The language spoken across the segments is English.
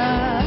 From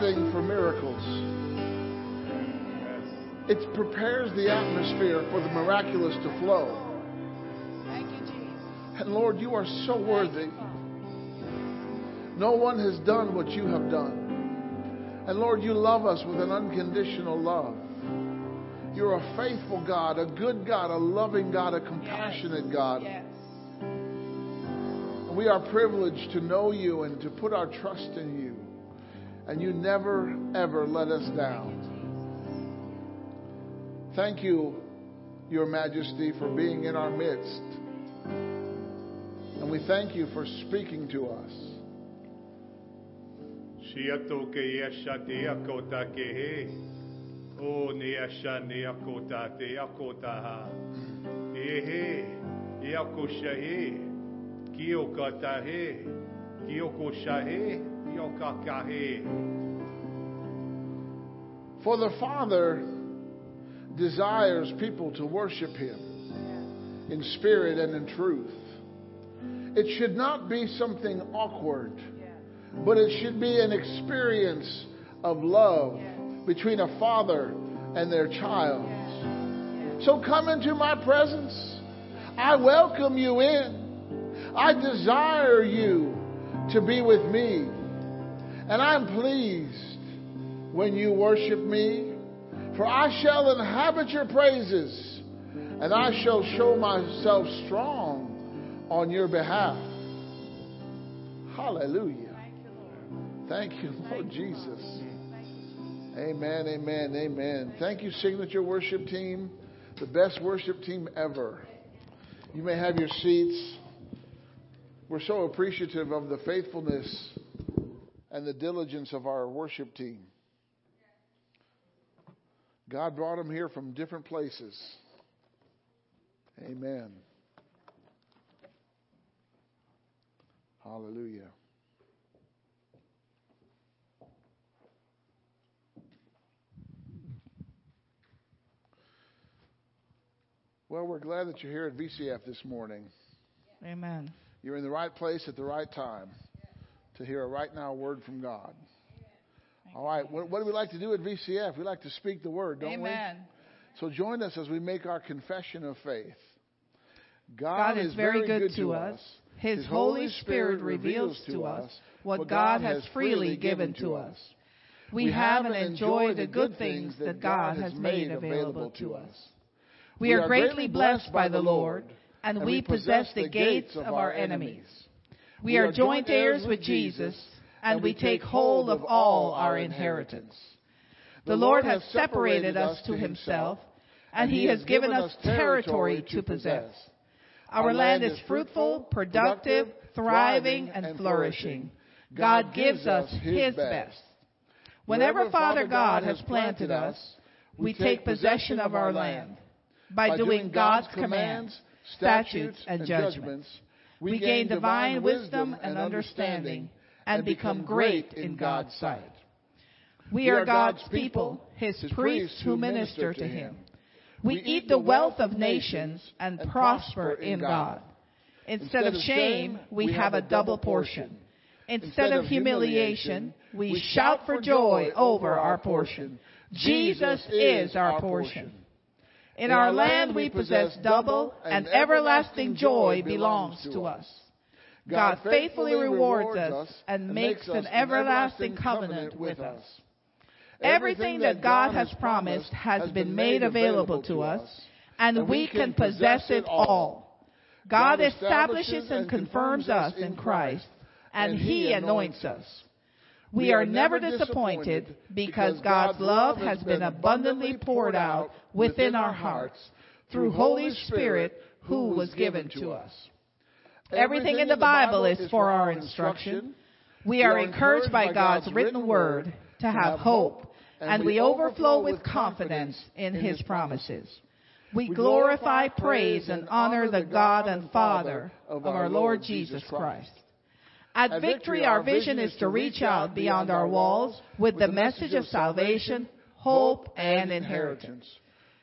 for miracles. It prepares the atmosphere for the miraculous to flow. Thank you, Jesus. And Lord, you are so worthy. No one has done what you have done. And Lord, you love us with an unconditional love. You're a faithful God, a good God, a loving God, a compassionate God. Yes. We are privileged to know you and to put our trust in you. And you never, ever let us down. Thank you, Your Majesty, for being in our midst. And we thank you for speaking to us. O ne yesha ne akota te akota ha. E he, e For the Father desires people to worship Him in spirit and in truth. It should not be something awkward, but it should be an experience of love between a father and their child. So come into my presence. I welcome you in. I desire you to be with me. And I'm pleased when you worship me, for I shall inhabit your praises, and I shall show myself strong on your behalf. Hallelujah. Thank you, Lord Jesus. Amen, amen, amen. Thank you, Signature Worship Team, the best worship team ever. You may have your seats. We're so appreciative of the faithfulness and the diligence of our worship team. God brought them here from different places. Amen. Hallelujah. Well, we're glad that you're here at VCF this morning. Amen. You're in the right place at the right time to hear a right now word from God. All right, what, what do we like to do at VCF? We like to speak the word, don't Amen. we? So join us as we make our confession of faith. God is very good to us. His Holy Spirit reveals to us what God has freely given to us. We have and enjoy the good things that God has made available to us. We are greatly blessed by the Lord, and we possess the gates of our enemies. We are joint heirs with Jesus, and we take hold of all our inheritance. The Lord has separated us to himself, and he has given us territory to possess. Our land is fruitful, productive, thriving, and flourishing. God gives us his best. Whenever Father God has planted us, we take possession of our land. By doing God's commands, statutes, and judgments, we gain divine wisdom and understanding and become great in God's sight. We are God's people, His priests who minister to Him. We eat the wealth of nations and prosper in God. Instead of shame, we have a double portion. Instead of humiliation, we shout for joy over our portion. Jesus is our portion. In our land we possess double, and everlasting joy belongs to us. God faithfully rewards us and makes an everlasting covenant with us. Everything that God has promised has been made available to us, and we can possess it all. God establishes and confirms us in Christ, and He anoints us. We are never disappointed because God's love has been abundantly poured out within our hearts through Holy Spirit who was given to us. Everything in the Bible is for our instruction. We are encouraged by God's written word to have hope, and we overflow with confidence in His promises. We glorify, praise, and honor the God and Father of our Lord Jesus Christ. At Victory, our vision is to reach out beyond our walls with the message of salvation, hope, and inheritance.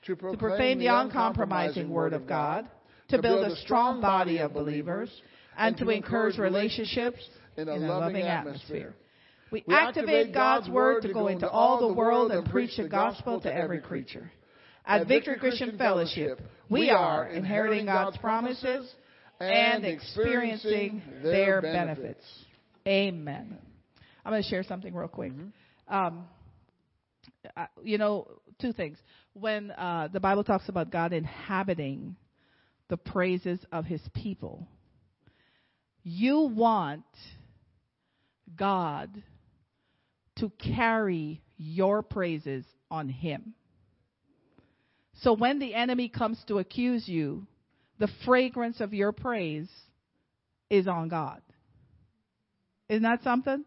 To proclaim the uncompromising Word of God, to build a strong body of believers, and to encourage relationships in a loving atmosphere. We activate God's Word to go into all the world and preach the gospel to every creature. At Victory Christian Fellowship, we are inheriting God's promises and experiencing their benefits. Amen. I'm going to share something real quick. Um, uh, you know, two things. When uh, the Bible talks about God inhabiting the praises of his people, you want God to carry your praises on him. So when the enemy comes to accuse you, the fragrance of your praise is on God. Isn't that something?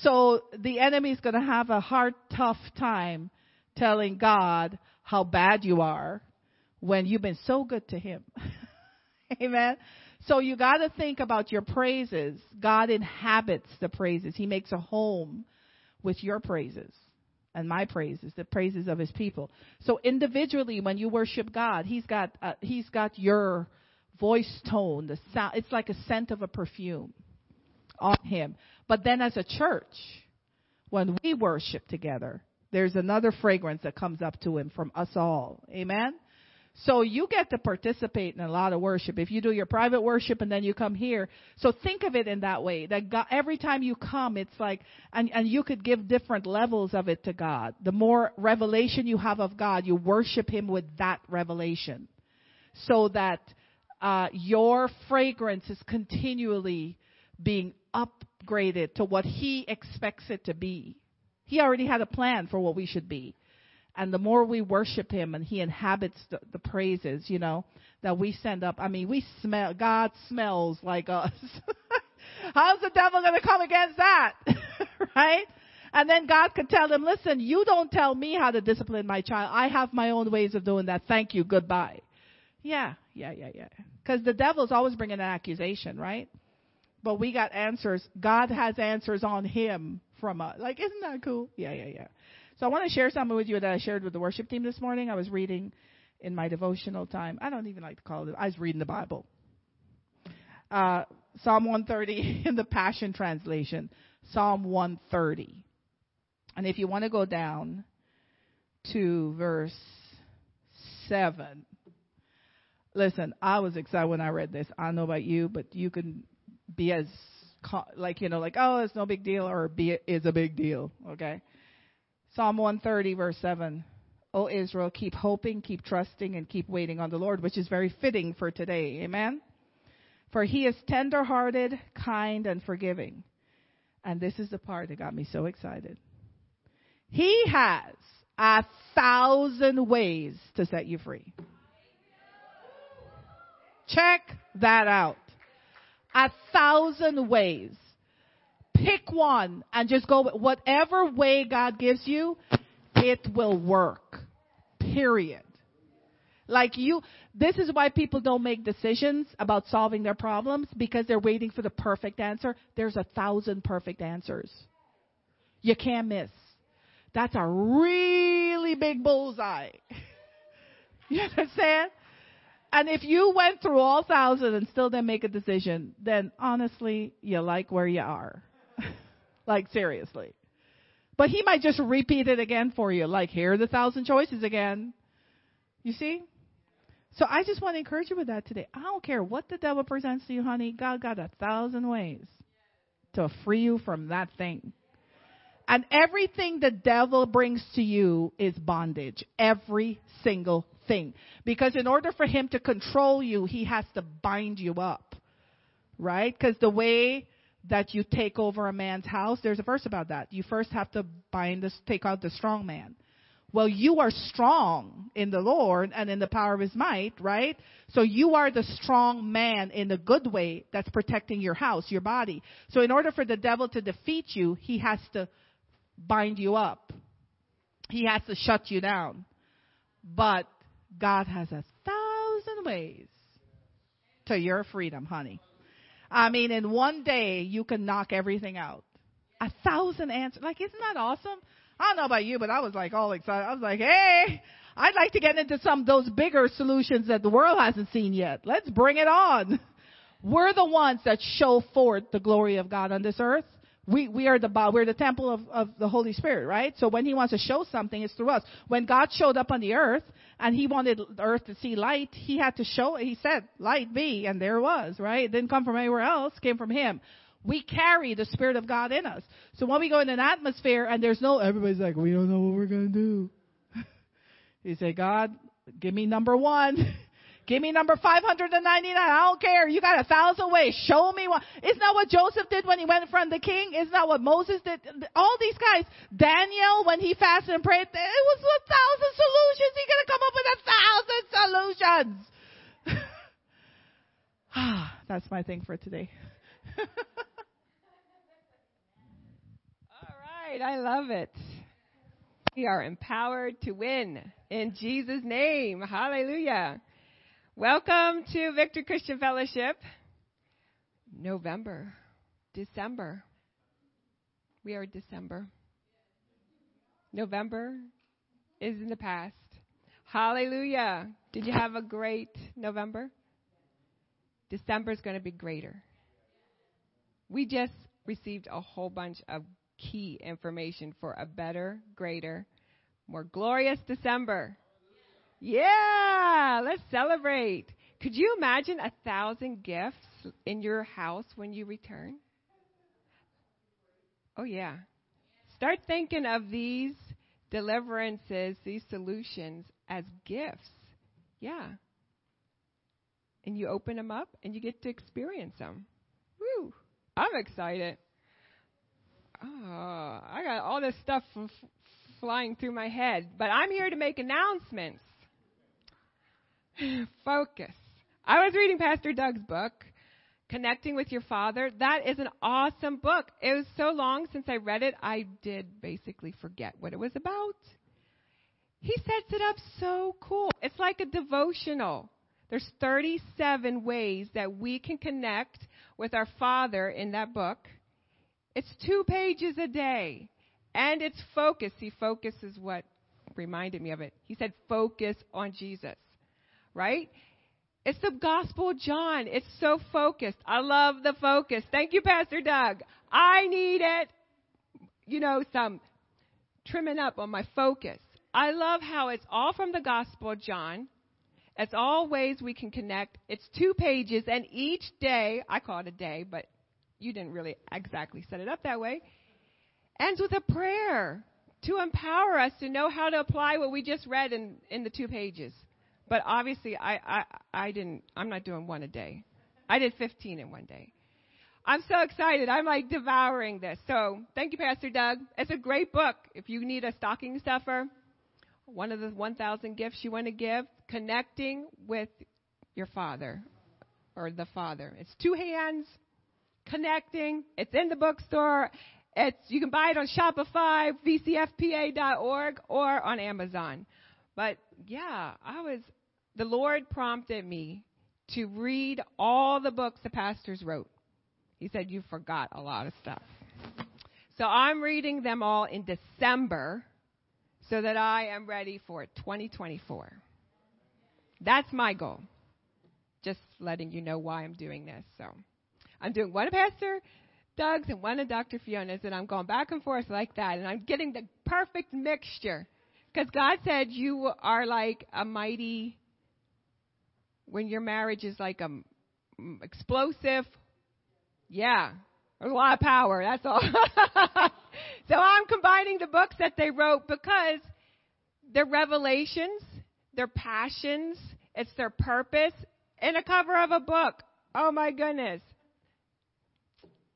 So the enemy is going to have a hard, tough time telling God how bad you are when you've been so good to him. Amen. So you got to think about your praises. God inhabits the praises. He makes a home with your praises and my praises, the praises of his people. So individually, when you worship God, he's got uh, he's got your voice tone, the sound. It's like a scent of a perfume on him. But then as a church, when we worship together, there's another fragrance that comes up to him from us all. Amen. So you get to participate in a lot of worship. If you do your private worship and then you come here, so think of it in that way. That God, every time you come, it's like, and, and you could give different levels of it to God. The more revelation you have of God, you worship Him with that revelation. So that, uh, your fragrance is continually being upgraded to what He expects it to be. He already had a plan for what we should be and the more we worship him and he inhabits the, the, praises you know that we send up i mean we smell god smells like us. How's the devil going to come against that? Right? And then god could tell them, listen you don't tell me how to discipline my child. I have my own ways of doing that. Thank you. Goodbye. Yeah yeah yeah yeah. Because the devil's always bringing an accusation right? But we got answers. God has answers on him from us. Like isn't that cool? Yeah yeah yeah so I want to share something with you that I shared with the worship team this morning. I was reading in my devotional time. I don't even like to call it. I was reading the Bible. Uh, Psalm 130 in the Passion Translation. Psalm 130. And if you want to go down to verse 7. Listen, I was excited when I read this. I don't know about you, but you can be as, like, you know, like, oh, it's no big deal, or be, it's a big deal, okay? Psalm 130, verse 7. O Israel, keep hoping, keep trusting, and keep waiting on the Lord, which is very fitting for today. Amen? For he is tender hearted, kind, and forgiving. And this is the part that got me so excited. He has a thousand ways to set you free. Check that out. A thousand ways. Pick one and just go, with whatever way God gives you, it will work. Period. Like you, this is why people don't make decisions about solving their problems because they're waiting for the perfect answer. There's a thousand perfect answers. You can't miss. That's a really big bullseye. you understand? And if you went through all thousand and still didn't make a decision, then honestly, you like where you are. Like seriously. But he might just repeat it again for you. Like, here are the thousand choices again. You see? So I just want to encourage you with that today. I don't care what the devil presents to you, honey. God got a thousand ways to free you from that thing. And everything the devil brings to you is bondage. Every single thing. Because in order for him to control you, he has to bind you up. Right? Because the way that you take over a man's house, there's a verse about that. You first have to bind this, take out the strong man. Well, you are strong in the Lord and in the power of his might, right? So you are the strong man in the good way that's protecting your house, your body. So in order for the devil to defeat you, he has to bind you up. He has to shut you down. But God has a thousand ways to your freedom, honey. I mean, in one day, you can knock everything out. A thousand answers. Like, isn't that awesome? I don't know about you, but I was like all excited. I was like, hey, I'd like to get into some of those bigger solutions that the world hasn't seen yet. Let's bring it on. We're the ones that show forth the glory of God on this earth we, we are the we're the temple of, of the Holy Spirit, right? So when He wants to show something, it's through us. When God showed up on the earth and He wanted the earth to see light, He had to show. It, He said, "Light be," and there was, right? It didn't come from anywhere else; came from Him. We carry the Spirit of God in us. So when we go in an atmosphere and there's no, everybody's like, we don't know what we're gonna do. you say, God, give me number one. Give me number 599. I don't care. You got a thousand ways. Show me what. Isn't that what Joseph did when he went in front of the king? Isn't that what Moses did? All these guys. Daniel, when he fasted and prayed, it was a thousand solutions. He have come up with a thousand solutions. Ah, that's my thing for today. All right. I love it. We are empowered to win in Jesus' name. Hallelujah. Welcome to Victory Christian Fellowship. November, December. We are December. November is in the past. Hallelujah. Did you have a great November? December is going to be greater. We just received a whole bunch of key information for a better, greater, more glorious December. Yeah, let's celebrate. Could you imagine a thousand gifts in your house when you return? Oh, yeah. Start thinking of these deliverances, these solutions as gifts. Yeah. And you open them up and you get to experience them. Woo! I'm excited. Oh, I got all this stuff f- flying through my head, but I'm here to make announcements. Focus. I was reading Pastor Doug's book, Connecting with Your Father. That is an awesome book. It was so long since I read it, I did basically forget what it was about. He sets it up so cool. It's like a devotional. There's 37 ways that we can connect with our Father in that book. It's two pages a day. And it's focus. See, focus is what reminded me of it. He said, focus on Jesus right? It's the Gospel of John. It's so focused. I love the focus. Thank you, Pastor Doug. I need it. You know, some trimming up on my focus. I love how it's all from the Gospel of John. It's all ways we can connect. It's two pages, and each day, I call it a day, but you didn't really exactly set it up that way, ends with a prayer to empower us to know how to apply what we just read in, in the two pages. But obviously, I, I, I didn't, I'm not doing one a day. I did 15 in one day. I'm so excited. I'm like devouring this. So thank you, Pastor Doug. It's a great book. If you need a stocking stuffer, one of the 1,000 gifts you want to give, connecting with your father or the father. It's two hands connecting. It's in the bookstore. It's you can buy it on Shopify, vcfpa.org, or on Amazon. But yeah, I was the Lord prompted me to read all the books the pastors wrote. He said you forgot a lot of stuff. So I'm reading them all in December so that I am ready for 2024. That's my goal. Just letting you know why I'm doing this. So I'm doing one of Pastor Doug's and one of Dr. Fiona's, and I'm going back and forth like that, and I'm getting the perfect mixture. Because God said you are like a mighty, when your marriage is like a mm, explosive, yeah, there's a lot of power, that's all. so I'm combining the books that they wrote because their revelations, their passions, it's their purpose in a cover of a book. Oh my goodness.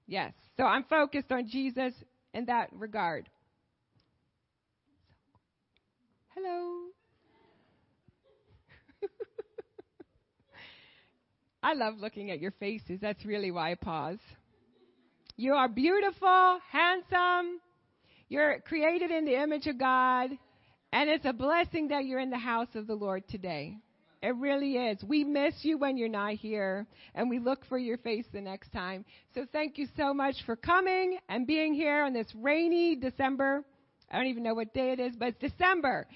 Yes. So I'm focused on Jesus in that regard. Hello. I love looking at your faces. That's really why I pause. You are beautiful, handsome. You're created in the image of God. And it's a blessing that you're in the house of the Lord today. It really is. We miss you when you're not here, and we look for your face the next time. So thank you so much for coming and being here on this rainy December. I don't even know what day it is, but it's December.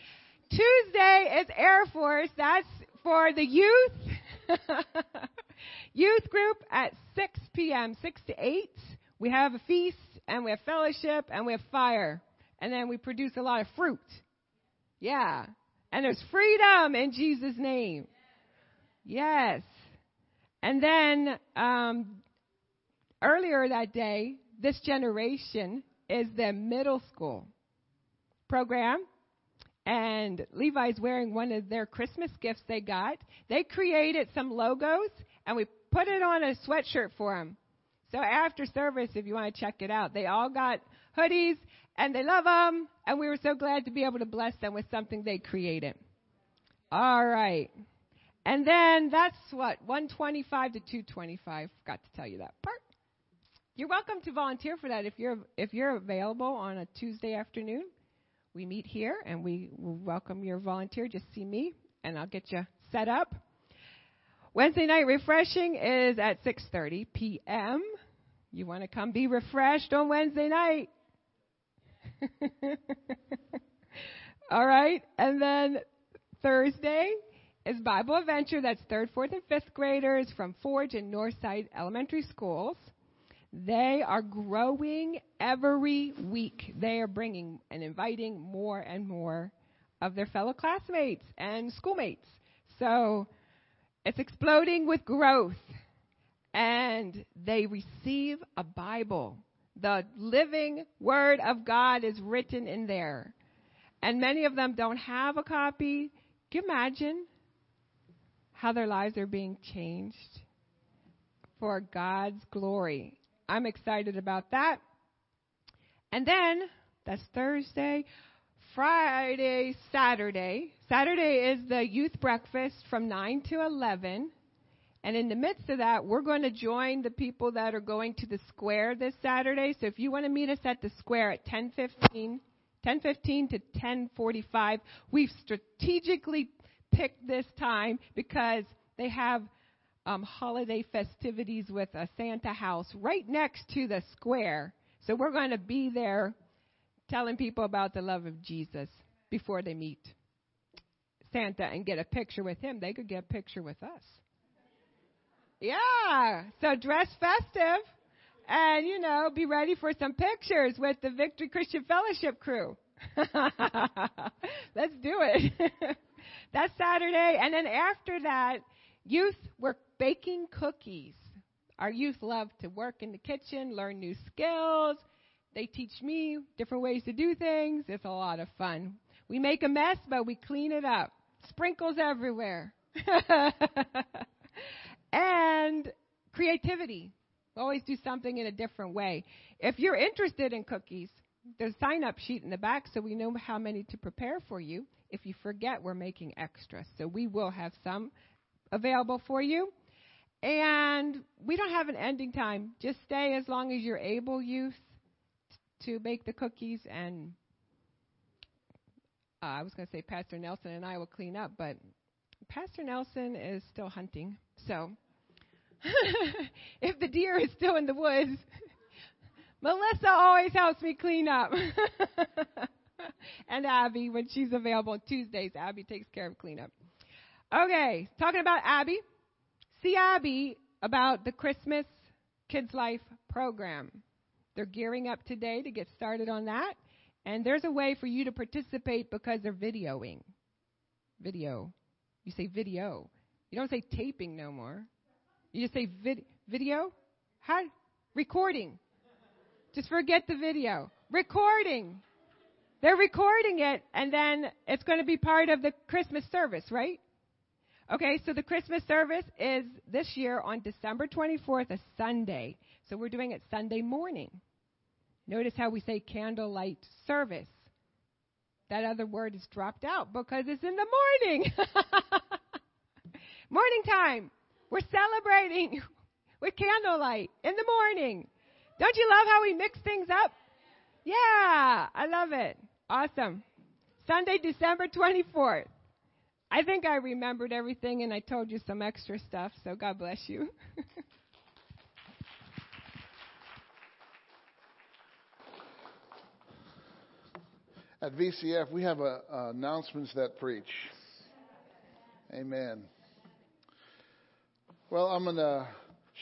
Tuesday is Air Force. That's for the youth. youth group at 6 p.m., 6 to 8. We have a feast, and we have fellowship, and we have fire. And then we produce a lot of fruit. Yeah. And there's freedom in Jesus' name. Yes. And then um, earlier that day, this generation is the middle school program. And Levi's wearing one of their Christmas gifts they got. They created some logos and we put it on a sweatshirt for them. So after service, if you want to check it out, they all got hoodies and they love them, and we were so glad to be able to bless them with something they created. All right. And then that's what 125 to 225. Forgot to tell you that part. You're welcome to volunteer for that if you're if you're available on a Tuesday afternoon. We meet here and we welcome your volunteer. Just see me and I'll get you set up. Wednesday night refreshing is at 6:30 p.m. You want to come be refreshed on Wednesday night? All right. And then Thursday is Bible Adventure. That's third, fourth, and fifth graders from Forge and Northside Elementary Schools. They are growing every week. They are bringing and inviting more and more of their fellow classmates and schoolmates. So it's exploding with growth. And they receive a Bible the living Word of God is written in there. And many of them don't have a copy. Can you imagine how their lives are being changed for God's glory? I'm excited about that. And then, that's Thursday. Friday, Saturday. Saturday is the youth breakfast from 9 to 11. And in the midst of that, we're going to join the people that are going to the square this Saturday. So if you want to meet us at the square at 10:15, 10:15 to 10:45, we've strategically picked this time because they have um, holiday festivities with a Santa house right next to the square. So we're going to be there telling people about the love of Jesus before they meet Santa and get a picture with him. They could get a picture with us. Yeah. So dress festive and, you know, be ready for some pictures with the Victory Christian Fellowship crew. Let's do it. That's Saturday. And then after that, youth, we're baking cookies. Our youth love to work in the kitchen, learn new skills. They teach me different ways to do things. It's a lot of fun. We make a mess, but we clean it up. Sprinkles everywhere and creativity. Always do something in a different way. If you're interested in cookies, there's a sign up sheet in the back so we know how many to prepare for you. If you forget, we're making extra. So we will have some available for you. And we don't have an ending time. Just stay as long as you're able, youth, to make the cookies. And uh, I was going to say Pastor Nelson and I will clean up, but Pastor Nelson is still hunting. So if the deer is still in the woods, Melissa always helps me clean up. and Abby, when she's available on Tuesdays, Abby takes care of cleanup. Okay, talking about Abby. See Abby about the Christmas Kids Life program. They're gearing up today to get started on that. And there's a way for you to participate because they're videoing. Video. You say video. You don't say taping no more. You just say vid- video? How? Recording. Just forget the video. Recording. They're recording it, and then it's going to be part of the Christmas service, right? Okay, so the Christmas service is this year on December 24th, a Sunday. So we're doing it Sunday morning. Notice how we say candlelight service. That other word is dropped out because it's in the morning. morning time. We're celebrating with candlelight in the morning. Don't you love how we mix things up? Yeah, I love it. Awesome. Sunday, December 24th. I think I remembered everything and I told you some extra stuff, so God bless you. At VCF, we have a, uh, announcements that preach. Amen. Well, I'm going to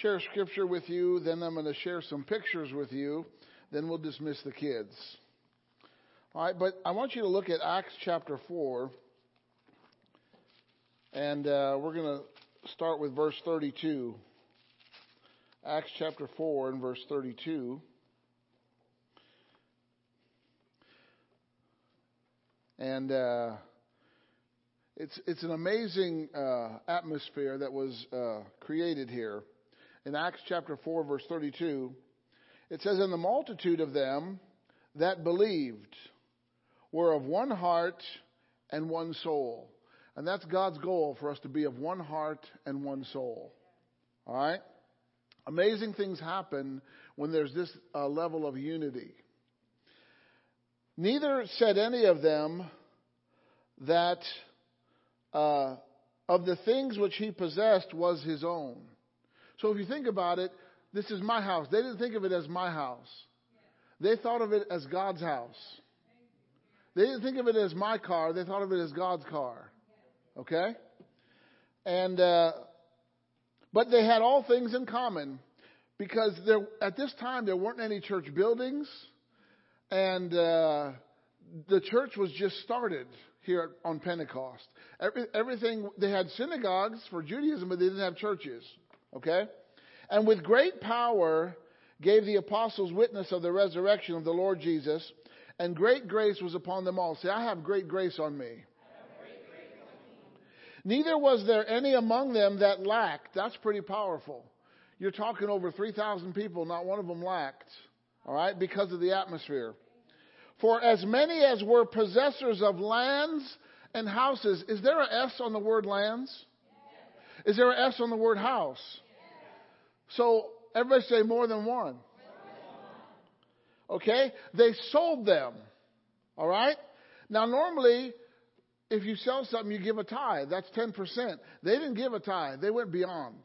share scripture with you, then I'm going to share some pictures with you, then we'll dismiss the kids. All right, but I want you to look at Acts chapter 4, and uh, we're going to start with verse 32. Acts chapter 4 and verse 32. And uh, it's, it's an amazing uh, atmosphere that was uh, created here. In Acts chapter 4, verse 32, it says, And the multitude of them that believed were of one heart and one soul. And that's God's goal for us to be of one heart and one soul. All right? Amazing things happen when there's this uh, level of unity. Neither said any of them that uh, of the things which he possessed was his own. So if you think about it, this is my house. They didn't think of it as my house. They thought of it as God's house. They didn't think of it as my car. They thought of it as God's car. Okay? And, uh, but they had all things in common because there, at this time there weren't any church buildings and, uh, the church was just started here on Pentecost. Every, everything, they had synagogues for Judaism, but they didn't have churches. Okay? And with great power gave the apostles witness of the resurrection of the Lord Jesus, and great grace was upon them all. Say, I have great grace on me. Neither was there any among them that lacked. That's pretty powerful. You're talking over 3,000 people, not one of them lacked. All right? Because of the atmosphere. For as many as were possessors of lands and houses, is there a S on the word lands? Is there a S on the word house? So everybody say more than one. Okay? They sold them. All right? Now normally, if you sell something, you give a tithe. That's 10%. They didn't give a tithe. They went beyond.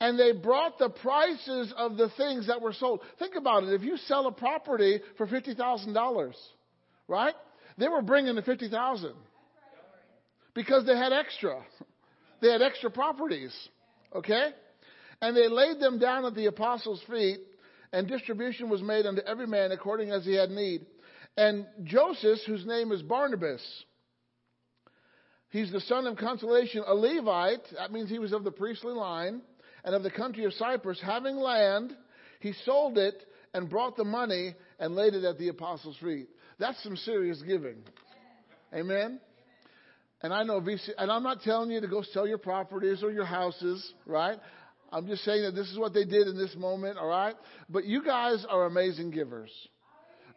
And they brought the prices of the things that were sold. Think about it. If you sell a property for $50,000, right? They were bringing the 50,000 because they had extra. They had extra properties. Okay? And they laid them down at the apostles' feet, and distribution was made unto every man according as he had need. And Joseph, whose name is Barnabas, he's the son of consolation, a Levite, that means he was of the priestly line, and of the country of Cyprus, having land, he sold it and brought the money and laid it at the apostles' feet. That's some serious giving. Amen. And I know VC, and I'm not telling you to go sell your properties or your houses, right? I'm just saying that this is what they did in this moment, all right? But you guys are amazing givers.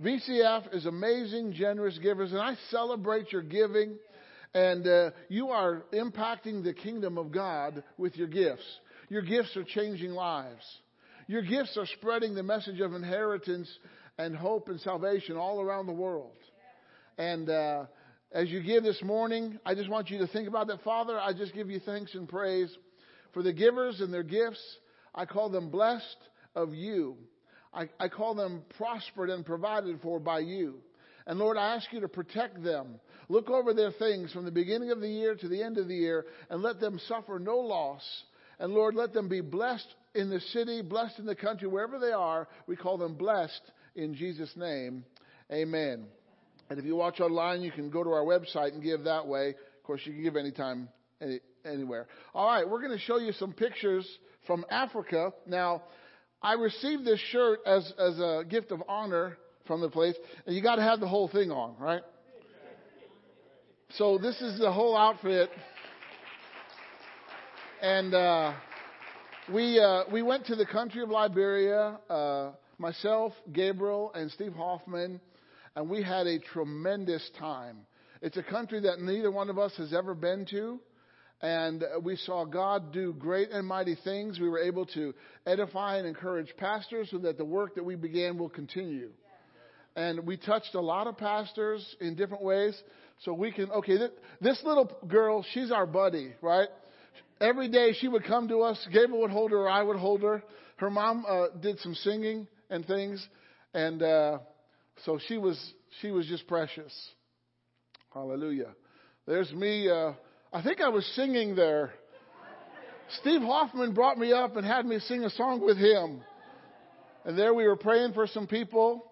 VCF is amazing, generous givers, and I celebrate your giving. And uh, you are impacting the kingdom of God with your gifts. Your gifts are changing lives. Your gifts are spreading the message of inheritance and hope and salvation all around the world. And uh, as you give this morning, I just want you to think about that. Father, I just give you thanks and praise for the givers and their gifts. I call them blessed of you. I, I call them prospered and provided for by you. And Lord, I ask you to protect them. Look over their things from the beginning of the year to the end of the year and let them suffer no loss. And Lord, let them be blessed in the city, blessed in the country, wherever they are. We call them blessed in Jesus' name. Amen. And if you watch online, you can go to our website and give that way. Of course, you can give anytime, any, anywhere. All right, we're going to show you some pictures from Africa. Now, I received this shirt as, as a gift of honor from the place, and you got to have the whole thing on, right? So this is the whole outfit, and uh, we uh, we went to the country of Liberia. Uh, myself, Gabriel, and Steve Hoffman, and we had a tremendous time. It's a country that neither one of us has ever been to. And we saw God do great and mighty things. We were able to edify and encourage pastors so that the work that we began will continue. And we touched a lot of pastors in different ways. So we can, okay, this, this little girl, she's our buddy, right? Every day she would come to us. Gabriel would hold her, or I would hold her. Her mom uh, did some singing and things, and uh, so she was she was just precious. Hallelujah. There's me. Uh, I think I was singing there. Steve Hoffman brought me up and had me sing a song with him, and there we were praying for some people.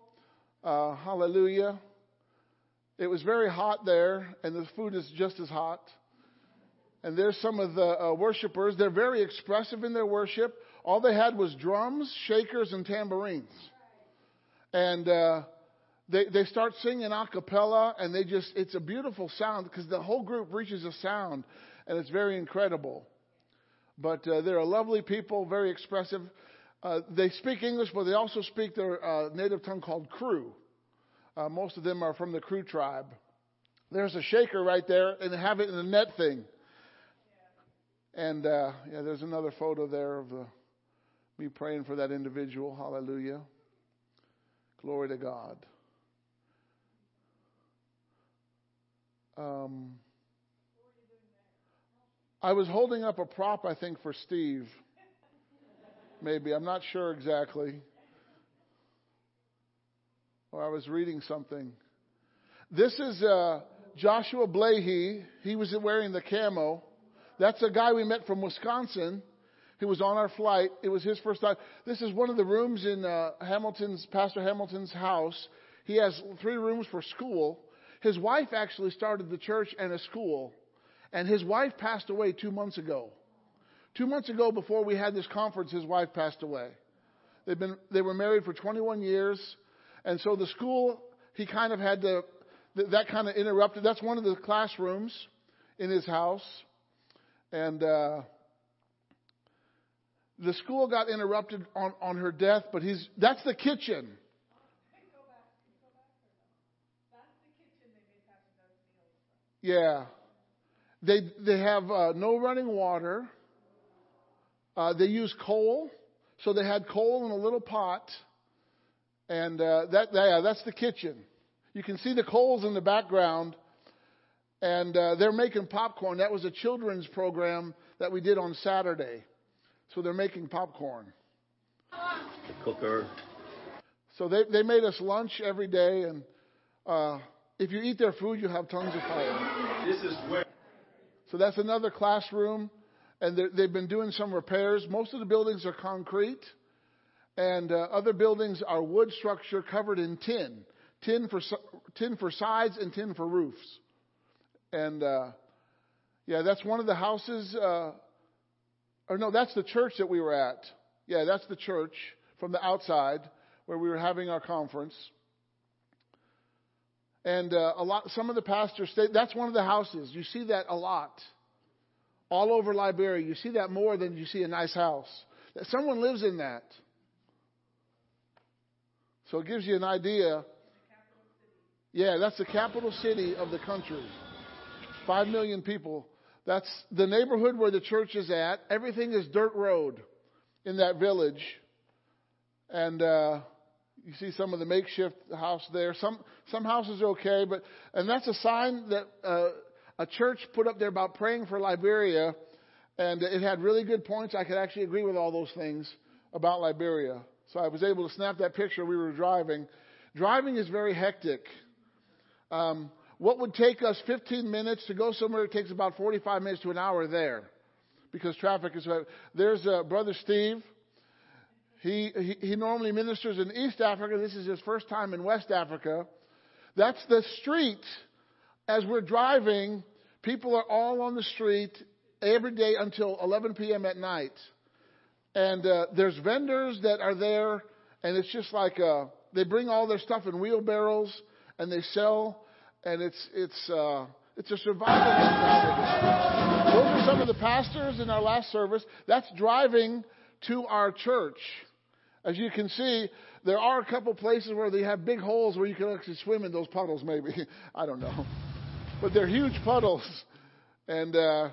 Uh, hallelujah. It was very hot there, and the food is just as hot. And there's some of the uh, worshipers. They're very expressive in their worship. All they had was drums, shakers, and tambourines. And uh, they they start singing a cappella, and they just it's a beautiful sound because the whole group reaches a sound, and it's very incredible. But uh, they're a lovely people, very expressive. Uh, they speak English, but they also speak their uh, native tongue called Kru. Uh, most of them are from the Kru tribe. There's a shaker right there, and they have it in a net thing. And uh, yeah, there's another photo there of the me praying for that individual. Hallelujah. Glory to God. Um, I was holding up a prop, I think, for Steve. Maybe. I'm not sure exactly. Or I was reading something. This is uh, Joshua Blahy. He was wearing the camo. That's a guy we met from Wisconsin who was on our flight. It was his first time. This is one of the rooms in uh, Hamilton's, Pastor Hamilton's house. He has three rooms for school. His wife actually started the church and a school, and his wife passed away two months ago. Two months ago, before we had this conference, his wife passed away. They've been, they were married for 21 years, and so the school, he kind of had to, that kind of interrupted. That's one of the classrooms in his house. And, uh, the school got interrupted on, on her death, but he's, that's the kitchen. Yeah. They, they have uh, no running water. Uh, they use coal. So they had coal in a little pot. And uh, that, yeah, that's the kitchen. You can see the coals in the background. And uh, they're making popcorn. That was a children's program that we did on Saturday. So they're making popcorn. The cooker. So they, they made us lunch every day. And uh, if you eat their food, you have tongues of fire. This is where. So that's another classroom. And they've been doing some repairs. Most of the buildings are concrete. And uh, other buildings are wood structure covered in tin. Tin for, tin for sides and tin for roofs. And uh, yeah, that's one of the houses. Uh, or no, that's the church that we were at. Yeah, that's the church from the outside where we were having our conference. And uh, a lot, some of the pastors stayed. That's one of the houses. You see that a lot, all over Liberia. You see that more than you see a nice house. Someone lives in that. So it gives you an idea. Yeah, that's the capital city of the country. Five million people. That's the neighborhood where the church is at. Everything is dirt road in that village. And uh, you see some of the makeshift house there. Some some houses are okay, but and that's a sign that uh, a church put up there about praying for Liberia, and it had really good points. I could actually agree with all those things about Liberia. So I was able to snap that picture. We were driving. Driving is very hectic. Um, what would take us 15 minutes to go somewhere, it takes about 45 minutes to an hour there because traffic is. There's uh, Brother Steve. He, he, he normally ministers in East Africa. This is his first time in West Africa. That's the street. As we're driving, people are all on the street every day until 11 p.m. at night. And uh, there's vendors that are there, and it's just like uh, they bring all their stuff in wheelbarrows and they sell, and it's it's uh, it's a survival mentality. Those are some of the pastors in our last service. That's driving to our church. As you can see, there are a couple places where they have big holes where you can actually swim in those puddles, maybe. I don't know. But they're huge puddles. And uh,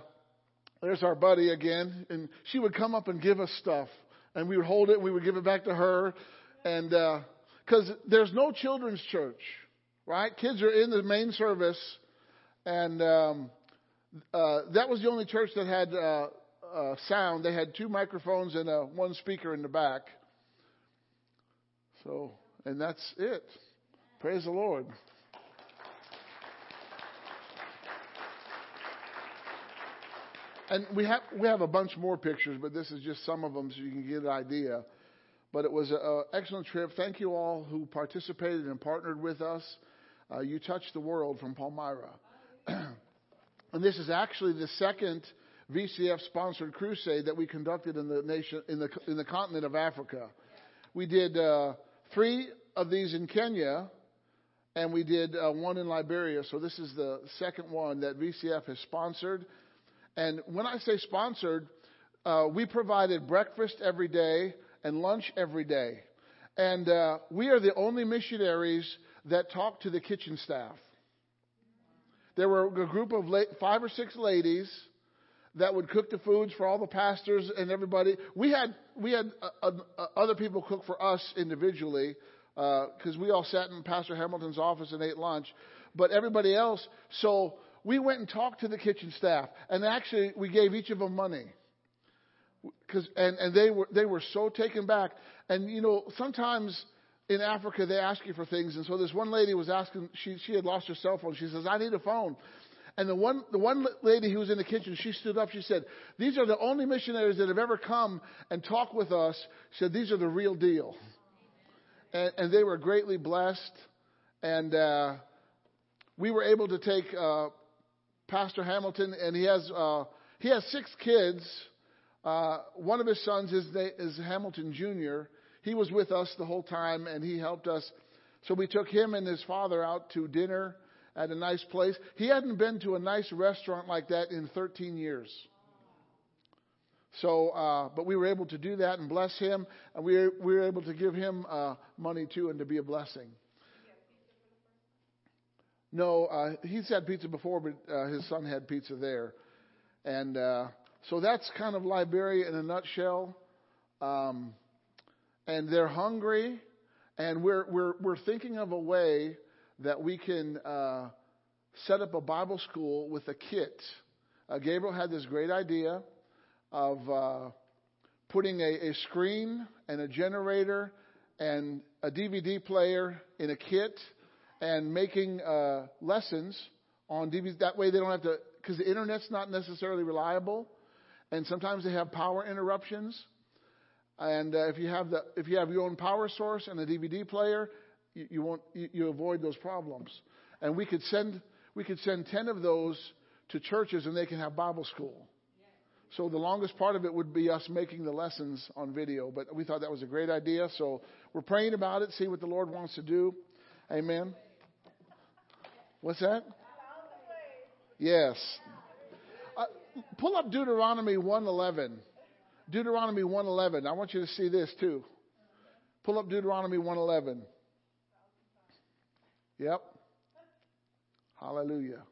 there's our buddy again. And she would come up and give us stuff. And we would hold it and we would give it back to her. And because uh, there's no children's church, right? Kids are in the main service. And um, uh, that was the only church that had uh, uh, sound. They had two microphones and uh, one speaker in the back. So, and that's it. Praise the Lord. And we have we have a bunch more pictures, but this is just some of them, so you can get an idea. But it was an excellent trip. Thank you all who participated and partnered with us. Uh, you Touch the world from Palmyra, and this is actually the second VCF sponsored crusade that we conducted in the nation in the in the continent of Africa. We did uh, three of these in Kenya, and we did uh, one in Liberia. So this is the second one that VCF has sponsored. And when I say sponsored, uh, we provided breakfast every day and lunch every day. And uh, we are the only missionaries that talked to the kitchen staff. There were a group of la- five or six ladies that would cook the foods for all the pastors and everybody. We had we had uh, uh, other people cook for us individually because uh, we all sat in Pastor Hamilton's office and ate lunch, but everybody else. So we went and talked to the kitchen staff, and actually we gave each of them money. Cause, and, and they were they were so taken back. And you know, sometimes in Africa they ask you for things, and so this one lady was asking. She she had lost her cell phone. She says, "I need a phone." And the one the one lady who was in the kitchen, she stood up. She said, "These are the only missionaries that have ever come and talked with us." She said, "These are the real deal." And, and they were greatly blessed, and uh, we were able to take uh, Pastor Hamilton, and he has uh, he has six kids. Uh, one of his sons is, is Hamilton Jr. He was with us the whole time, and he helped us. So we took him and his father out to dinner at a nice place. He hadn't been to a nice restaurant like that in 13 years. So, uh, but we were able to do that and bless him, and we were, we were able to give him uh, money too and to be a blessing. No, uh, he's had pizza before, but uh, his son had pizza there, and uh, so that's kind of Liberia in a nutshell. Um, and they're hungry, and we're we're we're thinking of a way that we can uh, set up a Bible school with a kit. Uh, Gabriel had this great idea of uh, putting a, a screen and a generator and a DVD player in a kit and making uh, lessons on DVDs. That way they don't have to, because the internet's not necessarily reliable, and sometimes they have power interruptions. And uh, if you have the if you have your own power source and a DVD player, you, you won't you, you avoid those problems. And we could send we could send ten of those to churches, and they can have Bible school. So the longest part of it would be us making the lessons on video, but we thought that was a great idea. So we're praying about it, see what the Lord wants to do. Amen. What's that? Yes. Uh, pull up Deuteronomy 1:11. Deuteronomy 111. I want you to see this too. Pull up Deuteronomy 111. Yep. Hallelujah.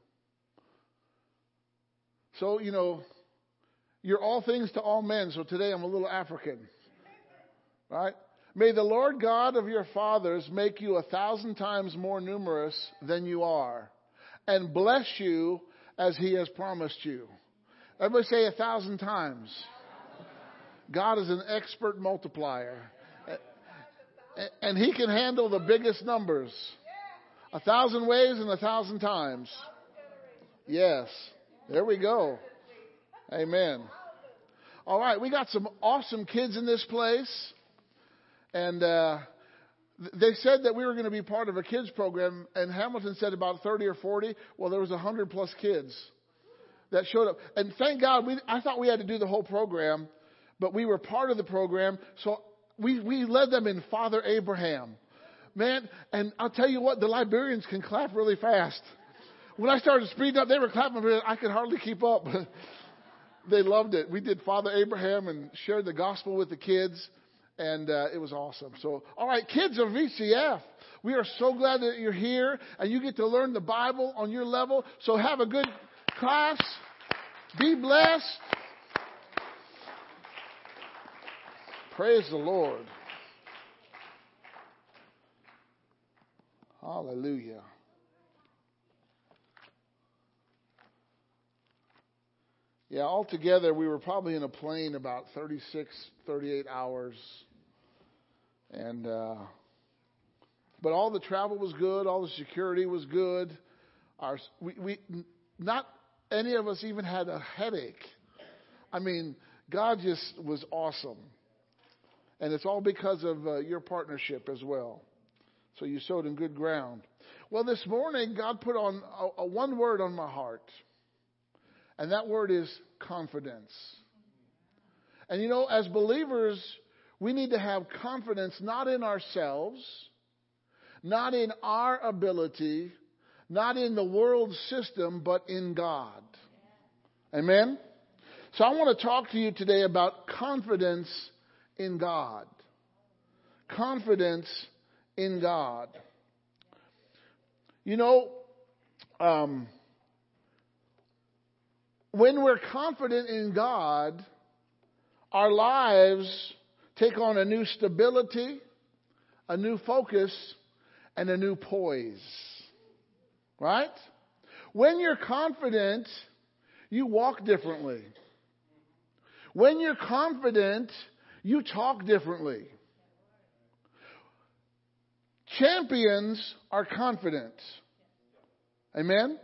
So, you know, you're all things to all men, so today I'm a little African. Right? May the Lord God of your fathers make you a thousand times more numerous than you are, and bless you as he has promised you. Everybody say a thousand times. God is an expert multiplier. And he can handle the biggest numbers. A thousand ways and a thousand times. Yes. There we go. Amen. All right, we got some awesome kids in this place. And uh, they said that we were going to be part of a kids program, and Hamilton said about 30 or 40. Well, there was 100 plus kids that showed up. And thank God, we, I thought we had to do the whole program, but we were part of the program. So we, we led them in Father Abraham. Man, and I'll tell you what, the Liberians can clap really fast. When I started speeding up, they were clapping, I could hardly keep up. they loved it. We did Father Abraham and shared the gospel with the kids, and uh, it was awesome. So, all right, kids of VCF, we are so glad that you're here and you get to learn the Bible on your level. So, have a good class. Be blessed. Praise the Lord. Hallelujah. Yeah, altogether, we were probably in a plane about 36, 38 hours. And, uh, but all the travel was good, all the security was good. Our, we, we, not any of us even had a headache. I mean, God just was awesome. And it's all because of uh, your partnership as well. So you sowed in good ground. Well, this morning, God put on a, a one word on my heart. And that word is confidence. And you know, as believers, we need to have confidence not in ourselves, not in our ability, not in the world system, but in God. Amen? So I want to talk to you today about confidence in God. Confidence in God. You know, um, when we're confident in God, our lives take on a new stability, a new focus, and a new poise. Right? When you're confident, you walk differently. When you're confident, you talk differently. Champions are confident. Amen?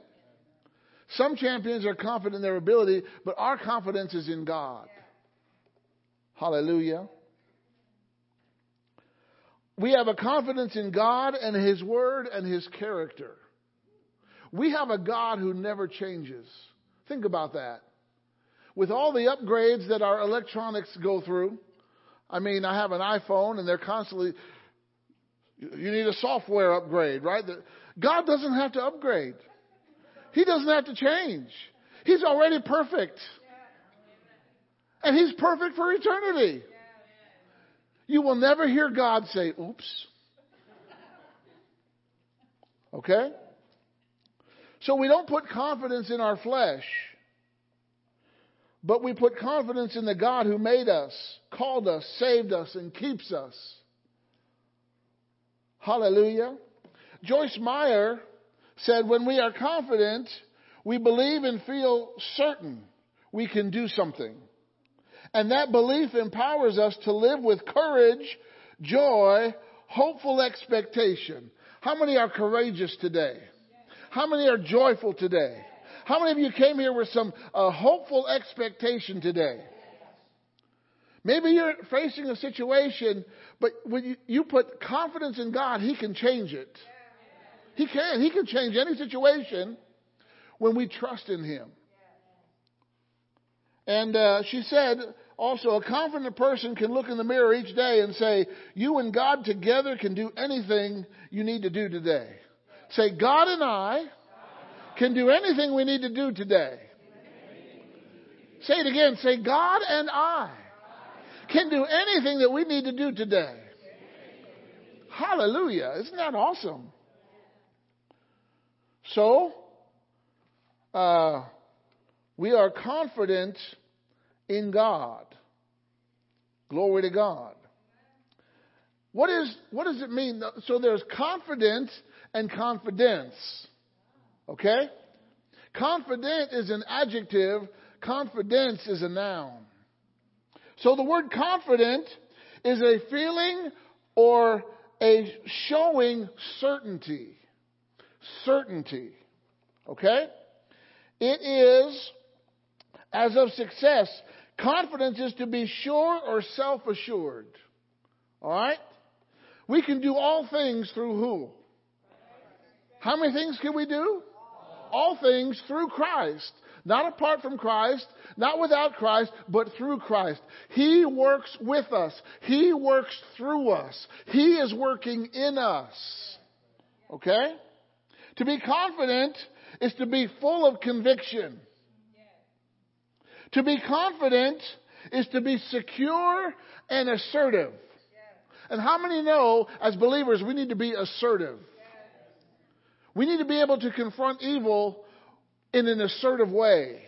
Some champions are confident in their ability, but our confidence is in God. Hallelujah. We have a confidence in God and His Word and His character. We have a God who never changes. Think about that. With all the upgrades that our electronics go through, I mean, I have an iPhone and they're constantly, you need a software upgrade, right? God doesn't have to upgrade. He doesn't have to change. He's already perfect. And He's perfect for eternity. You will never hear God say, oops. Okay? So we don't put confidence in our flesh, but we put confidence in the God who made us, called us, saved us, and keeps us. Hallelujah. Joyce Meyer said, When we are confident, we believe and feel certain we can do something. And that belief empowers us to live with courage, joy, hopeful expectation. How many are courageous today? How many are joyful today? How many of you came here with some uh, hopeful expectation today? Maybe you're facing a situation, but when you, you put confidence in God, He can change it. He can. He can change any situation when we trust in Him. And uh, she said also, a confident person can look in the mirror each day and say, You and God together can do anything you need to do today. Say, God and I can do anything we need to do today. Say it again. Say, God and I can do anything that we need to do today. Hallelujah. Isn't that awesome? So, uh, we are confident in God. Glory to God. What is what does it mean? So there's confidence and confidence. Okay? Confident is an adjective, confidence is a noun. So the word confident is a feeling or a showing certainty. Certainty. Okay? It is as of success. Confidence is to be sure or self assured. All right? We can do all things through who? How many things can we do? All things through Christ. Not apart from Christ, not without Christ, but through Christ. He works with us. He works through us. He is working in us. Okay? To be confident is to be full of conviction. To be confident is to be secure and assertive. And how many know, as believers, we need to be assertive? We need to be able to confront evil in an assertive way.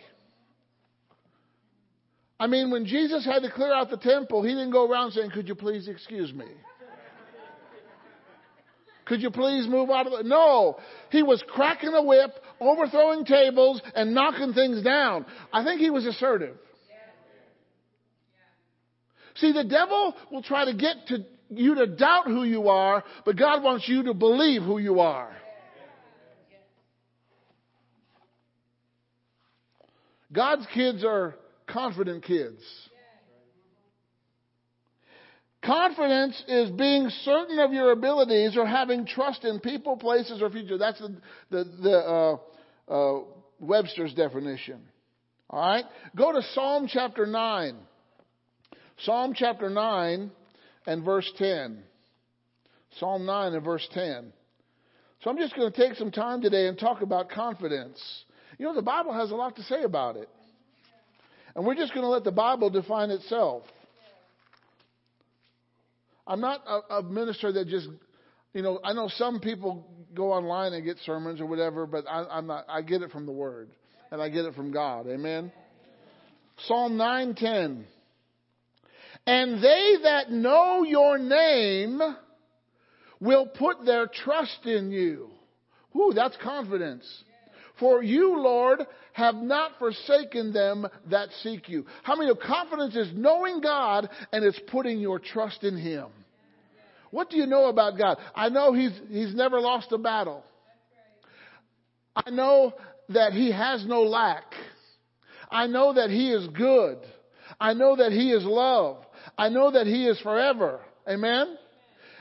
I mean, when Jesus had to clear out the temple, he didn't go around saying, Could you please excuse me? Could you please move out of the. No! He was cracking a whip, overthrowing tables, and knocking things down. I think he was assertive. See, the devil will try to get to you to doubt who you are, but God wants you to believe who you are. God's kids are confident kids. Confidence is being certain of your abilities or having trust in people, places, or future. That's the, the, the uh, uh, Webster's definition. All right? Go to Psalm chapter 9. Psalm chapter 9 and verse 10. Psalm 9 and verse 10. So I'm just going to take some time today and talk about confidence. You know, the Bible has a lot to say about it. And we're just going to let the Bible define itself. I'm not a, a minister that just, you know, I know some people go online and get sermons or whatever, but I, I'm not. I get it from the Word, and I get it from God. Amen. Psalm 9:10. And they that know your name will put their trust in you. Whoo, that's confidence. For you, Lord, have not forsaken them that seek you. How many of confidence is knowing God and it's putting your trust in Him? What do you know about God? I know He's, He's never lost a battle. I know that He has no lack. I know that He is good. I know that He is love. I know that He is forever. Amen?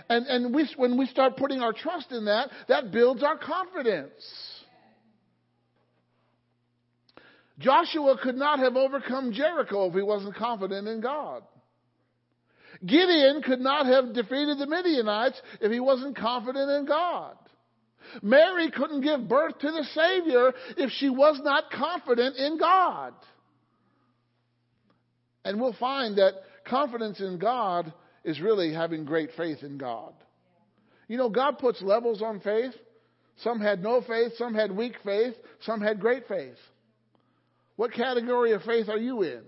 And, and we, when we start putting our trust in that, that builds our confidence. Joshua could not have overcome Jericho if he wasn't confident in God. Gideon could not have defeated the Midianites if he wasn't confident in God. Mary couldn't give birth to the Savior if she was not confident in God. And we'll find that confidence in God is really having great faith in God. You know, God puts levels on faith. Some had no faith, some had weak faith, some had great faith. What category of faith are you in?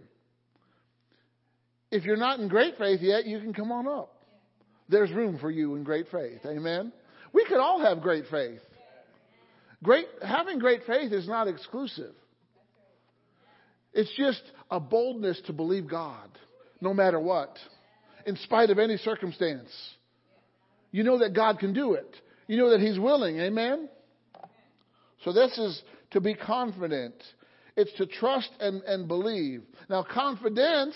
If you're not in great faith yet, you can come on up. There's room for you in great faith. Amen. We could all have great faith. Great having great faith is not exclusive. It's just a boldness to believe God no matter what, in spite of any circumstance. You know that God can do it. You know that He's willing. Amen? So this is to be confident. It's to trust and, and believe. Now, confidence,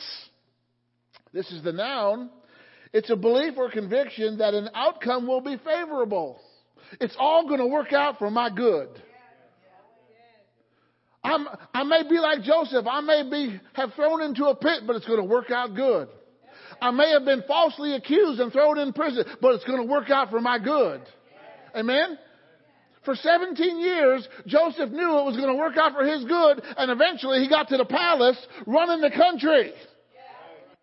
this is the noun, it's a belief or conviction that an outcome will be favorable. It's all going to work out for my good. I'm, I may be like Joseph. I may be, have thrown into a pit, but it's going to work out good. I may have been falsely accused and thrown in prison, but it's going to work out for my good. Amen? For 17 years, Joseph knew it was going to work out for his good, and eventually he got to the palace running the country.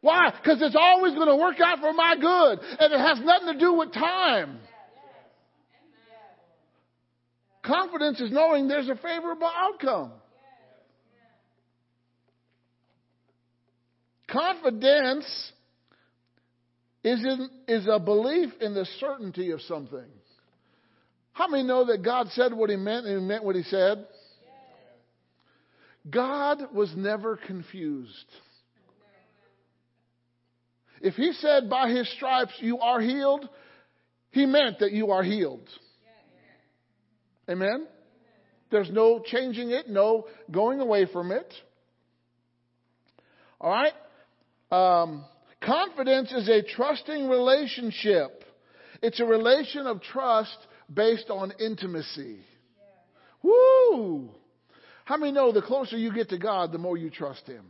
Why? Because it's always going to work out for my good. And it has nothing to do with time. Confidence is knowing there's a favorable outcome. Confidence is, in, is a belief in the certainty of something. How many know that God said what he meant and he meant what he said? God was never confused. If he said by his stripes you are healed, he meant that you are healed. Amen? There's no changing it, no going away from it. All right? Um, confidence is a trusting relationship. It's a relation of trust based on intimacy. Woo! How many know the closer you get to God, the more you trust Him?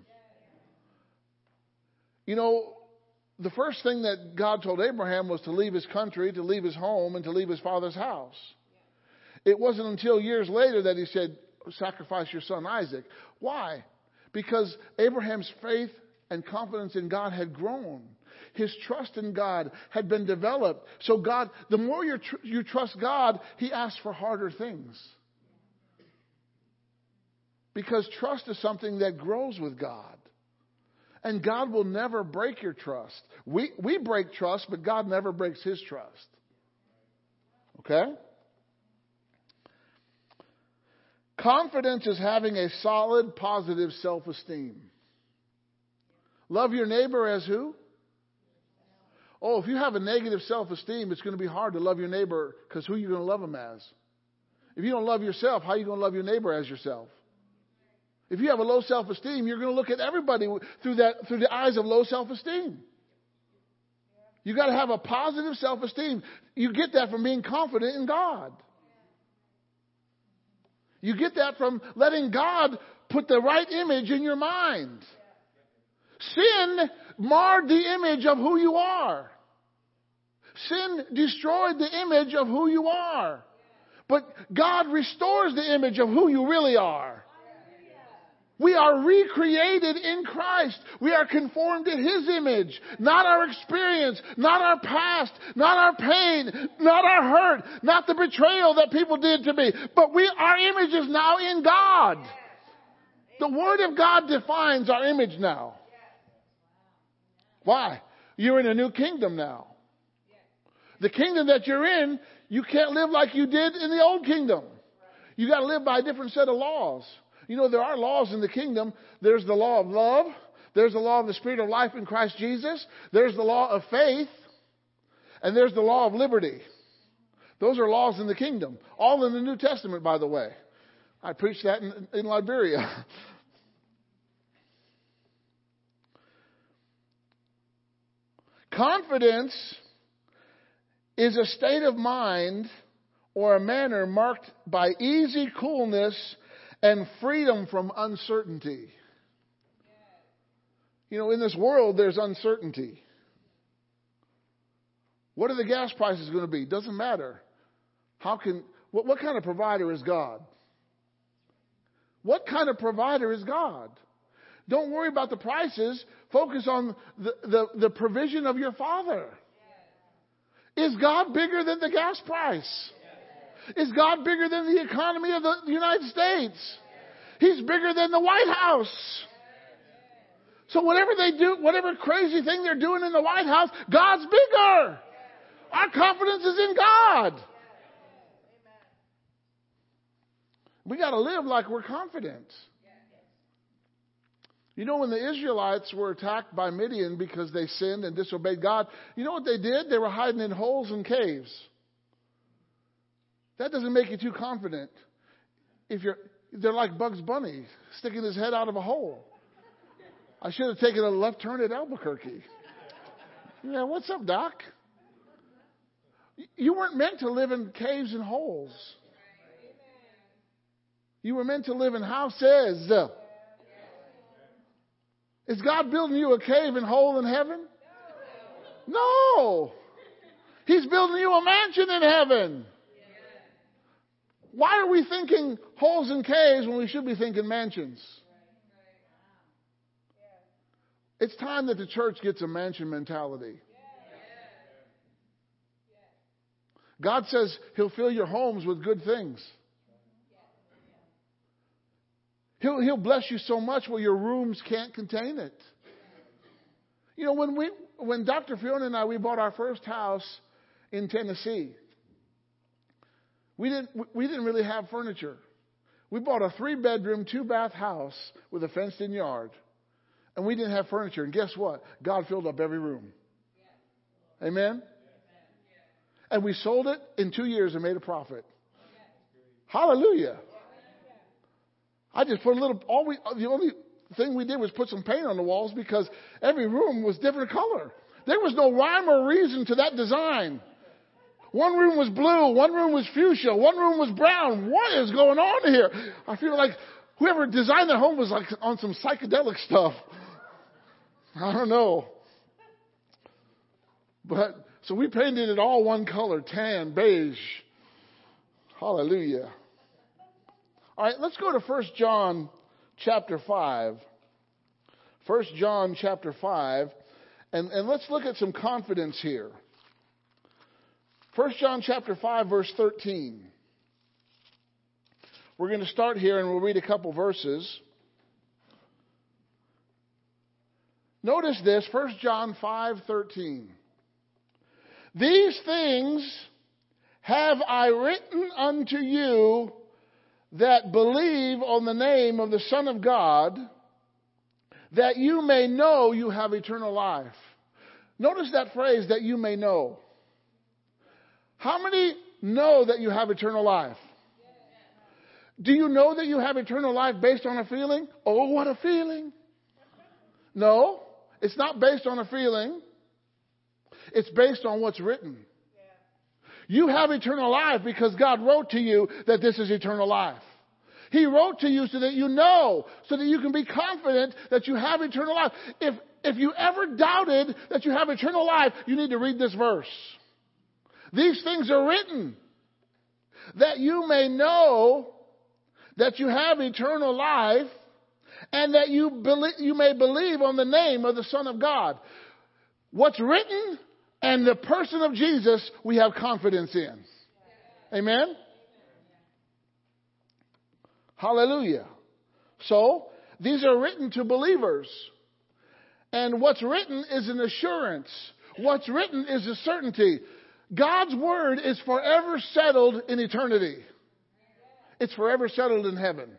You know, the first thing that God told Abraham was to leave his country, to leave his home, and to leave his father's house. It wasn't until years later that he said, Sacrifice your son Isaac. Why? Because Abraham's faith and confidence in God had grown. His trust in God had been developed. So, God, the more you, tr- you trust God, He asks for harder things. Because trust is something that grows with God. And God will never break your trust. We, we break trust, but God never breaks His trust. Okay? Confidence is having a solid, positive self esteem. Love your neighbor as who? Oh, if you have a negative self esteem, it's going to be hard to love your neighbor because who are you going to love him as? If you don't love yourself, how are you going to love your neighbor as yourself? If you have a low self esteem, you're going to look at everybody through, that, through the eyes of low self esteem. You got to have a positive self esteem. You get that from being confident in God. You get that from letting God put the right image in your mind. Sin marred the image of who you are. Sin destroyed the image of who you are. But God restores the image of who you really are. We are recreated in Christ. We are conformed to His image. Not our experience, not our past, not our pain, not our hurt, not the betrayal that people did to me. But we, our image is now in God. The Word of God defines our image now. Why? You're in a new kingdom now. The kingdom that you're in, you can't live like you did in the old kingdom. You got to live by a different set of laws. You know, there are laws in the kingdom. There's the law of love. There's the law of the spirit of life in Christ Jesus. There's the law of faith. And there's the law of liberty. Those are laws in the kingdom. All in the New Testament, by the way. I preached that in, in Liberia. Confidence is a state of mind or a manner marked by easy coolness and freedom from uncertainty. You know, in this world, there's uncertainty. What are the gas prices going to be? Doesn't matter. How can, what, what kind of provider is God? What kind of provider is God? Don't worry about the prices. Focus on the, the, the provision of your Father. Is God bigger than the gas price? Is God bigger than the economy of the United States? He's bigger than the White House. So whatever they do, whatever crazy thing they're doing in the White House, God's bigger. Our confidence is in God. We got to live like we're confident. You know, when the Israelites were attacked by Midian because they sinned and disobeyed God, you know what they did? They were hiding in holes and caves. That doesn't make you too confident. If you're, they're like Bugs Bunny sticking his head out of a hole. I should have taken a left turn at Albuquerque. Yeah, what's up, Doc? You weren't meant to live in caves and holes. You were meant to live in houses. Is God building you a cave and hole in heaven? No. He's building you a mansion in heaven. Why are we thinking holes and caves when we should be thinking mansions? It's time that the church gets a mansion mentality. God says He'll fill your homes with good things. He'll, he'll bless you so much where your rooms can't contain it. You know, when we, when Dr. Fiona and I, we bought our first house in Tennessee, we didn't, we didn't really have furniture. We bought a three bedroom, two bath house with a fenced in yard. And we didn't have furniture. And guess what? God filled up every room. Amen? And we sold it in two years and made a profit. Hallelujah. I just put a little, all we, the only thing we did was put some paint on the walls because every room was different color. There was no rhyme or reason to that design. One room was blue, one room was fuchsia, one room was brown. What is going on here? I feel like whoever designed the home was like on some psychedelic stuff. I don't know. But so we painted it all one color, tan, beige. Hallelujah. All right, let's go to 1 John chapter 5. 1 John chapter 5. And, and let's look at some confidence here. 1 John chapter 5 verse 13. We're going to start here and we'll read a couple verses. Notice this, 1 John 5:13. These things have I written unto you that believe on the name of the Son of God, that you may know you have eternal life. Notice that phrase, that you may know. How many know that you have eternal life? Do you know that you have eternal life based on a feeling? Oh, what a feeling. No, it's not based on a feeling. It's based on what's written. You have eternal life because God wrote to you that this is eternal life. He wrote to you so that you know, so that you can be confident that you have eternal life. If, if you ever doubted that you have eternal life, you need to read this verse. These things are written that you may know that you have eternal life and that you, believe, you may believe on the name of the Son of God. What's written and the person of Jesus we have confidence in. Amen? Hallelujah. So, these are written to believers. And what's written is an assurance. What's written is a certainty. God's word is forever settled in eternity. It's forever settled in heaven.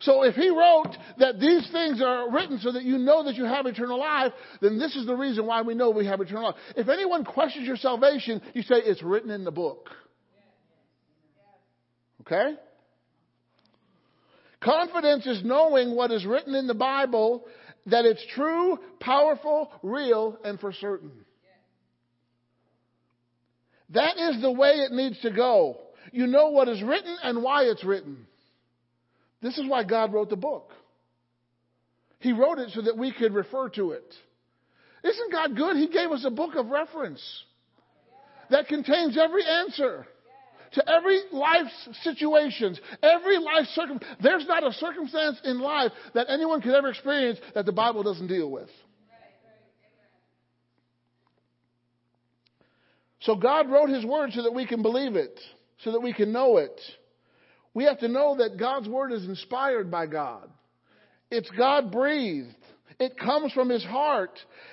So if he wrote that these things are written so that you know that you have eternal life, then this is the reason why we know we have eternal life. If anyone questions your salvation, you say it's written in the book. Okay? Confidence is knowing what is written in the Bible, that it's true, powerful, real, and for certain. That is the way it needs to go. You know what is written and why it's written. This is why God wrote the book. He wrote it so that we could refer to it. Isn't God good? He gave us a book of reference that contains every answer to every life situations, every life circumstance. There's not a circumstance in life that anyone could ever experience that the Bible doesn't deal with. So God wrote His Word so that we can believe it, so that we can know it. We have to know that God's Word is inspired by God. It's God breathed. It comes from His heart.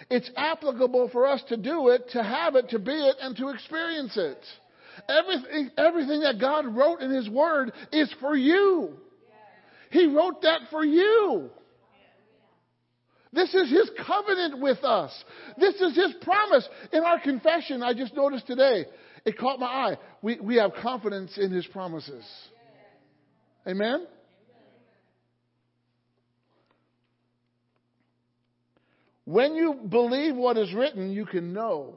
It's applicable for us to do it, to have it, to be it, and to experience it. Everything, everything that God wrote in His Word is for you. He wrote that for you. This is His covenant with us. This is His promise. In our confession, I just noticed today, it caught my eye. We, we have confidence in His promises. Amen? When you believe what is written, you can know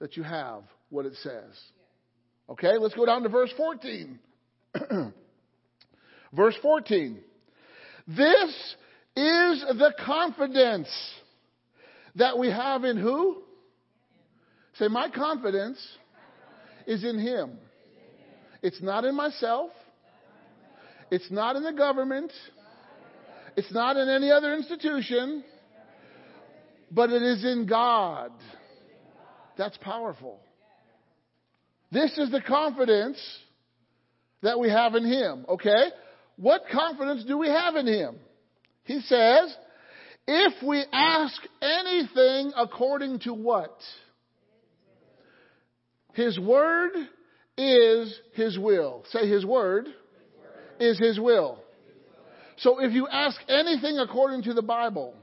that you have what it says. Okay, let's go down to verse 14. verse 14. This is the confidence that we have in who? Say, my confidence is in Him. It's not in myself. It's not in the government. It's not in any other institution. but it is in God. That's powerful. This is the confidence that we have in Him. Okay? What confidence do we have in Him? He says, if we ask anything according to what? His word is His will. Say His word is His will. So if you ask anything according to the Bible,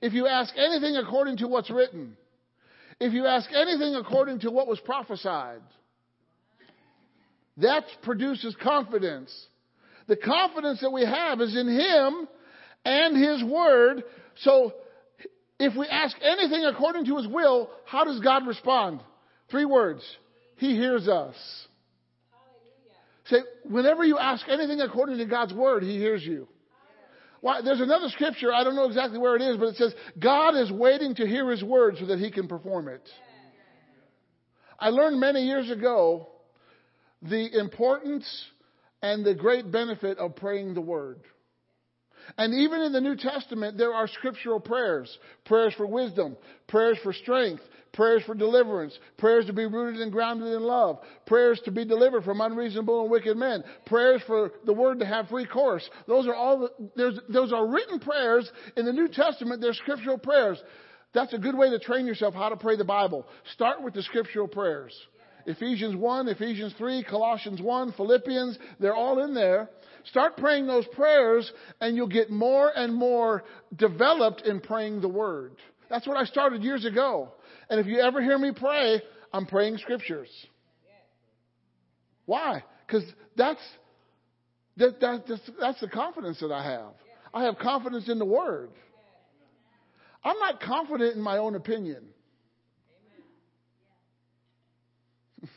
if you ask anything according to what's written, if you ask anything according to what was prophesied, that produces confidence. The confidence that we have is in Him and His Word. So if we ask anything according to His will, how does God respond? Three words. He hears us. Say, whenever you ask anything according to God's Word, He hears you. Why, there's another scripture, I don't know exactly where it is, but it says, God is waiting to hear His Word so that He can perform it. I learned many years ago the importance and the great benefit of praying the Word. And even in the New Testament, there are scriptural prayers. Prayers for wisdom, prayers for strength, prayers for deliverance, prayers to be rooted and grounded in love, prayers to be delivered from unreasonable and wicked men, prayers for the word to have free course. Those are all, the, those are written prayers in the New Testament. They're scriptural prayers. That's a good way to train yourself how to pray the Bible. Start with the scriptural prayers. Ephesians 1, Ephesians 3, Colossians 1, Philippians, they're all in there. Start praying those prayers and you'll get more and more developed in praying the Word. That's what I started years ago. And if you ever hear me pray, I'm praying scriptures. Why? Because that's, that, that, that's, that's the confidence that I have. I have confidence in the Word. I'm not confident in my own opinion.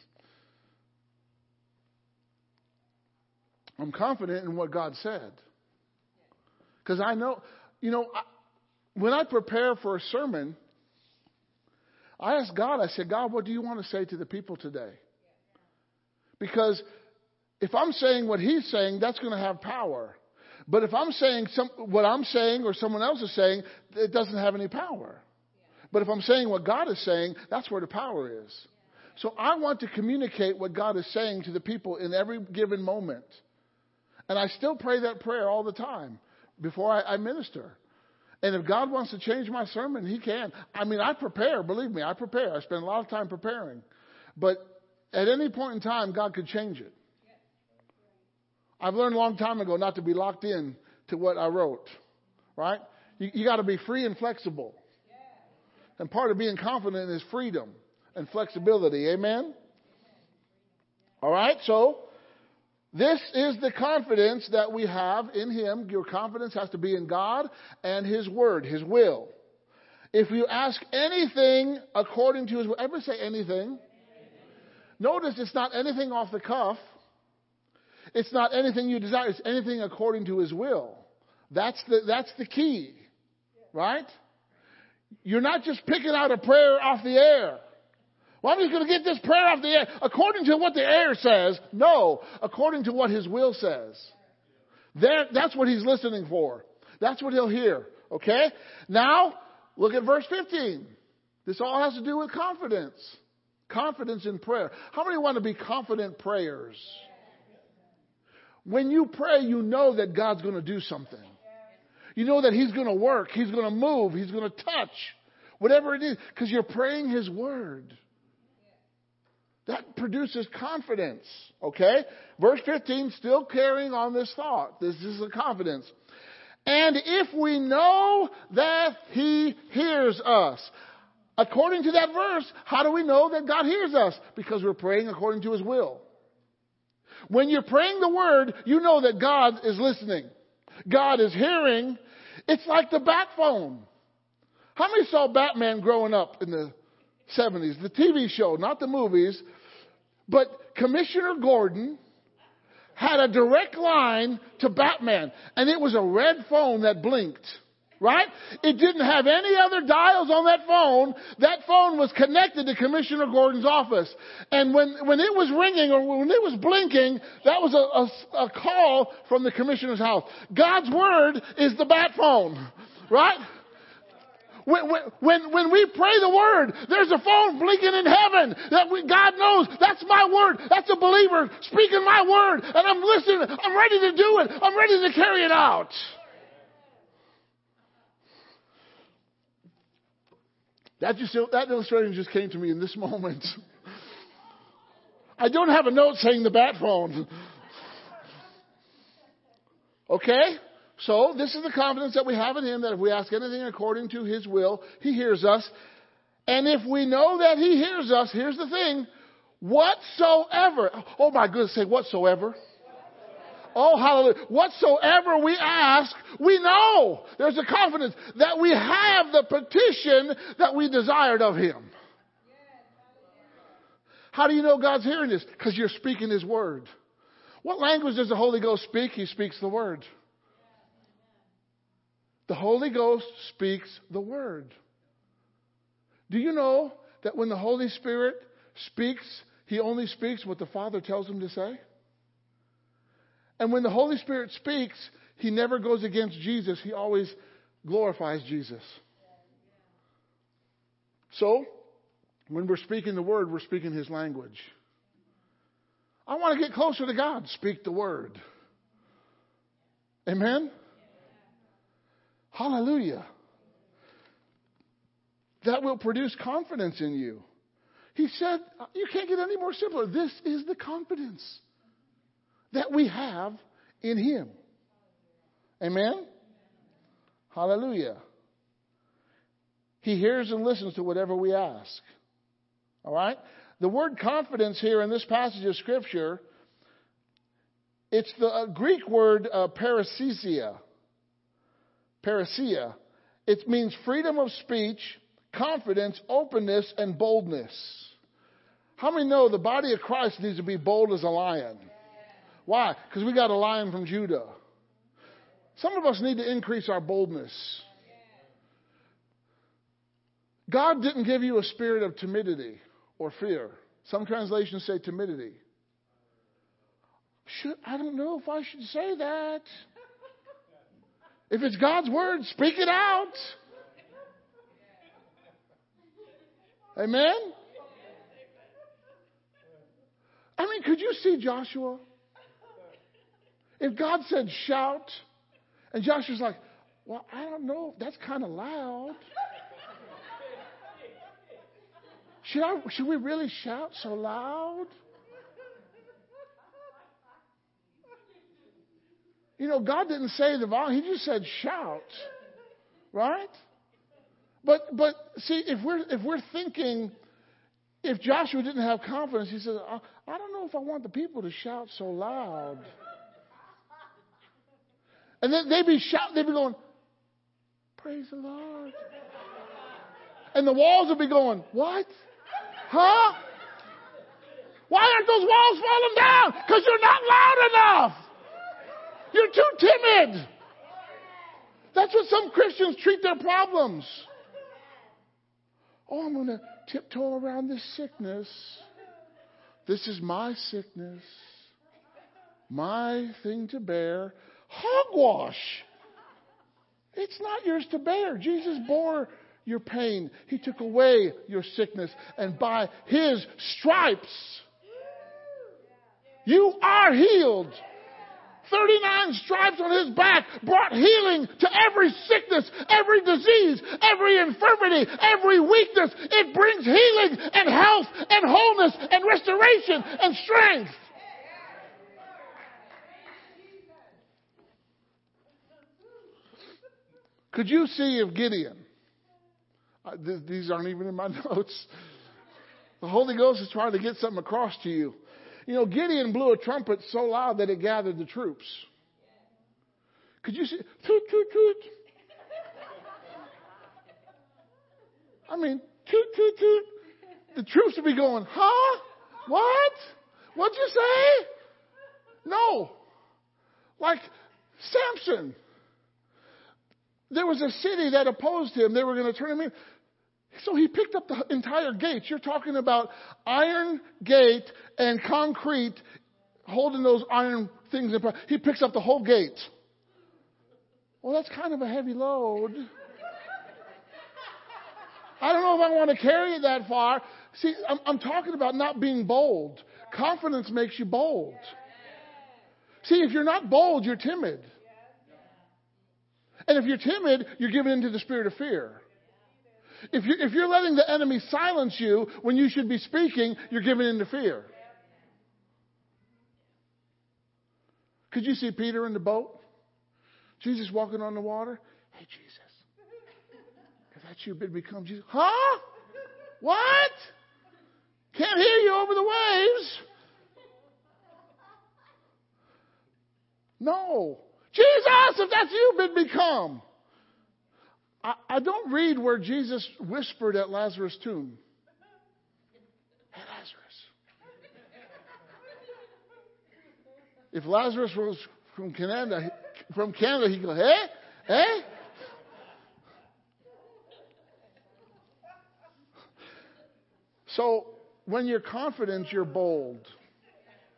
I'm confident in what God said. Because I know, you know, I, when I prepare for a sermon, I ask God, I said, God, what do you want to say to the people today? Because if I'm saying what He's saying, that's going to have power. But if I'm saying some, what I'm saying or someone else is saying, it doesn't have any power. But if I'm saying what God is saying, that's where the power is. So I want to communicate what God is saying to the people in every given moment. And I still pray that prayer all the time before I, I minister. And if God wants to change my sermon, He can. I mean, I prepare, believe me, I prepare. I spend a lot of time preparing. But at any point in time, God could change it. I've learned a long time ago not to be locked in to what I wrote, right? You, you got to be free and flexible. And part of being confident is freedom and flexibility. Amen? All right, so this is the confidence that we have in Him. Your confidence has to be in God and His Word, His will. If you ask anything according to His will, ever say anything? Notice it's not anything off the cuff. It's not anything you desire. It's anything according to His will. That's the, that's the key. Right? You're not just picking out a prayer off the air. Well, I'm just going to get this prayer off the air according to what the air says. No, according to what his will says. There, that's what he's listening for. That's what he'll hear. Okay? Now, look at verse 15. This all has to do with confidence. Confidence in prayer. How many want to be confident prayers? When you pray, you know that God's going to do something. You know that He's going to work. He's going to move. He's going to touch. Whatever it is. Because you're praying His Word. That produces confidence. Okay? Verse 15, still carrying on this thought. This is a confidence. And if we know that He hears us, according to that verse, how do we know that God hears us? Because we're praying according to His will. When you're praying the Word, you know that God is listening. God is hearing. It's like the bat phone. How many saw Batman growing up in the 70s, the TV show, not the movies. But Commissioner Gordon had a direct line to Batman, and it was a red phone that blinked. Right? It didn't have any other dials on that phone. That phone was connected to Commissioner Gordon's office. And when, when it was ringing or when it was blinking, that was a, a, a call from the commissioner's house. God's word is the bat phone. Right? When, when, when, we pray the word, there's a phone blinking in heaven that we, God knows that's my word. That's a believer speaking my word and I'm listening. I'm ready to do it. I'm ready to carry it out. That just, that illustration just came to me in this moment. I don't have a note saying the bat phone. Okay? So, this is the confidence that we have in Him that if we ask anything according to His will, He hears us. And if we know that He hears us, here's the thing whatsoever, oh my goodness, say whatsoever. Oh, hallelujah. Whatsoever we ask, we know. There's a confidence that we have the petition that we desired of Him. How do you know God's hearing this? Because you're speaking His Word. What language does the Holy Ghost speak? He speaks the Word. The Holy Ghost speaks the Word. Do you know that when the Holy Spirit speaks, He only speaks what the Father tells Him to say? And when the Holy Spirit speaks, He never goes against Jesus, He always glorifies Jesus. So, when we're speaking the Word, we're speaking His language. I want to get closer to God. Speak the Word. Amen? Hallelujah. That will produce confidence in you. He said, you can't get any more simpler. This is the confidence that we have in Him. Amen? Hallelujah. He hears and listens to whatever we ask. All right? The word confidence here in this passage of Scripture, it's the uh, Greek word uh, Parrhesia. It means freedom of speech, confidence, openness, and boldness. How many know the body of Christ needs to be bold as a lion? Why? Because we got a lion from Judah. Some of us need to increase our boldness. God didn't give you a spirit of timidity or fear. Some translations say timidity. Should, I don't know if I should say that. If it's God's word, speak it out. Amen? I mean, could you see Joshua? If God said shout, and Joshua's like, well, I don't know, that's kind of loud. Should, I, should we really shout so loud? You know, God didn't say the volume, He just said shout. Right? But but see, if we're if we're thinking if Joshua didn't have confidence, he says, I, I don't know if I want the people to shout so loud. And then they'd be shouting, they'd be going, Praise the Lord. And the walls would be going, What? Huh? Why aren't those walls falling down? Because you're not loud enough. You're too timid. That's what some Christians treat their problems. Oh, I'm going to tiptoe around this sickness. This is my sickness, my thing to bear. Hogwash. It's not yours to bear. Jesus bore your pain. He took away your sickness. And by His stripes, you are healed. 39 stripes on his back brought healing to every sickness, every disease, every infirmity, every weakness. It brings healing and health and wholeness and restoration and strength. Could you see if Gideon, uh, th- these aren't even in my notes, the Holy Ghost is trying to get something across to you. You know, Gideon blew a trumpet so loud that it gathered the troops. Could you see? Toot, toot, toot. I mean, toot, toot, toot. The troops would be going, huh? What? What'd you say? No. Like Samson. There was a city that opposed him. They were going to turn him in. So he picked up the entire gate. You're talking about iron gate and concrete holding those iron things in place. He picks up the whole gate. Well, that's kind of a heavy load. I don't know if I want to carry it that far. See, I'm, I'm talking about not being bold. Confidence makes you bold. See, if you're not bold, you're timid. And if you're timid, you're given into the spirit of fear. If you're, if you're letting the enemy silence you when you should be speaking, you're given into fear. Could you see Peter in the boat? Jesus walking on the water? Hey, Jesus. If that's you, bid me come. Jesus. Huh? What? Can't hear you over the waves. No. Jesus, if that's you, bid me come. I, I don't read where Jesus whispered at Lazarus' tomb. Hey, Lazarus. If Lazarus was from Canada, from Canada, he'd go, hey, hey. So when you're confident, you're bold.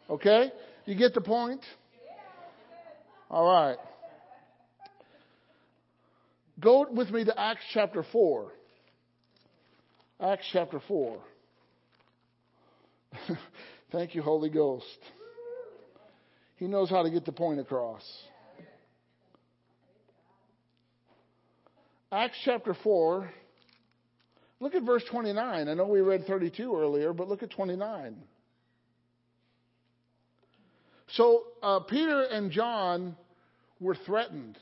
Okay? You get the point? All right. Go with me to Acts chapter 4. Acts chapter 4. Thank you, Holy Ghost. He knows how to get the point across. Acts chapter 4. Look at verse 29. I know we read 32 earlier, but look at 29. So uh, Peter and John were threatened.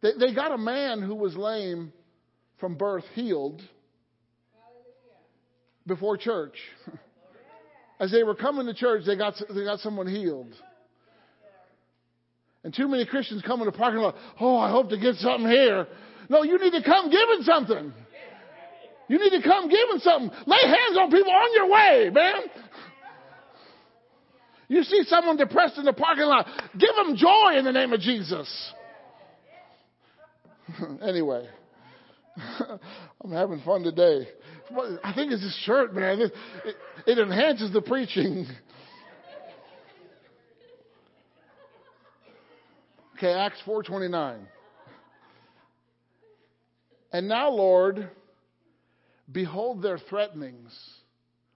They, they got a man who was lame from birth healed before church. As they were coming to church, they got, they got someone healed. And too many Christians come in the parking lot, oh, I hope to get something here. No, you need to come giving something. You need to come giving something. Lay hands on people on your way, man. You see someone depressed in the parking lot, give them joy in the name of Jesus. anyway, I'm having fun today. I think it's this shirt, man. It, it, it enhances the preaching. Okay, Acts 4:29. And now, Lord, behold their threatenings.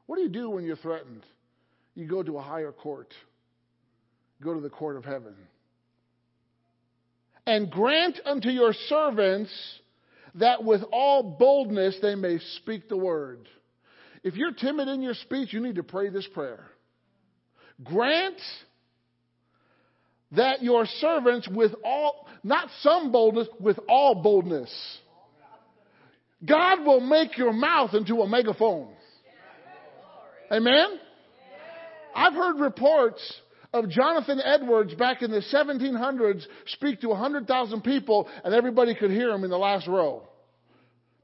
What do you do when you're threatened? You go to a higher court. Go to the court of heaven. And grant unto your servants that with all boldness they may speak the word. If you're timid in your speech, you need to pray this prayer. Grant that your servants with all, not some boldness, with all boldness. God will make your mouth into a megaphone. Amen? I've heard reports of Jonathan Edwards back in the 1700s speak to 100,000 people and everybody could hear him in the last row.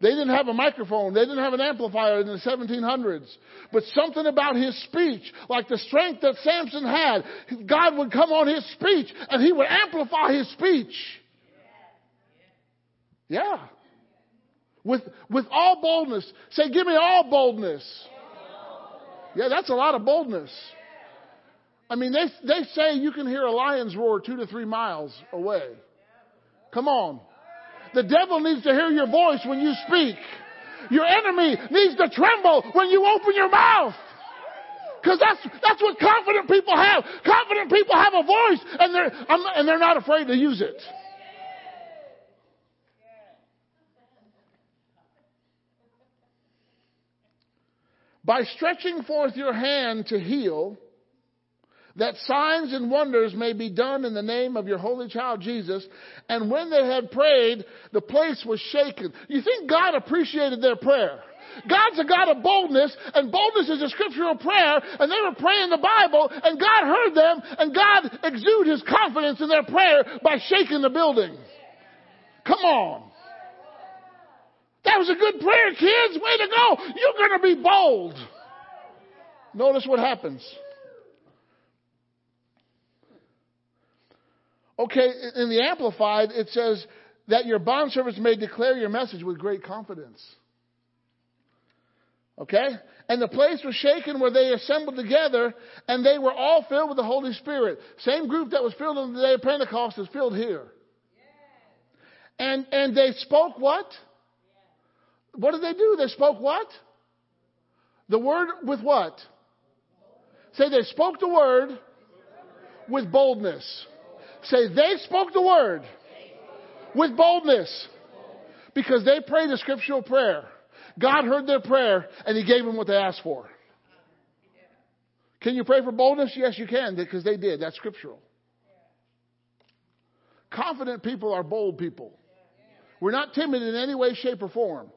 They didn't have a microphone. They didn't have an amplifier in the 1700s. But something about his speech, like the strength that Samson had, God would come on his speech and he would amplify his speech. Yeah. With, with all boldness. Say, give me all boldness. Yeah, that's a lot of boldness. I mean, they, they say you can hear a lion's roar two to three miles away. Come on. The devil needs to hear your voice when you speak. Your enemy needs to tremble when you open your mouth. Cause that's, that's what confident people have. Confident people have a voice and they're, and they're not afraid to use it. By stretching forth your hand to heal, that signs and wonders may be done in the name of your holy child Jesus. And when they had prayed, the place was shaken. You think God appreciated their prayer? God's a God of boldness, and boldness is a scriptural prayer, and they were praying the Bible, and God heard them, and God exuded His confidence in their prayer by shaking the building. Come on. That was a good prayer, kids. Way to go. You're going to be bold. Notice what happens. Okay, in the Amplified, it says that your bondservants may declare your message with great confidence. Okay? And the place was shaken where they assembled together, and they were all filled with the Holy Spirit. Same group that was filled on the day of Pentecost is filled here. And, and they spoke what? what did they do? They spoke what? The word with what? Say they spoke the word with boldness. Say they spoke the word with boldness because they prayed a scriptural prayer. God heard their prayer and He gave them what they asked for. Can you pray for boldness? Yes, you can because they did. That's scriptural. Confident people are bold people. We're not timid in any way, shape, or form.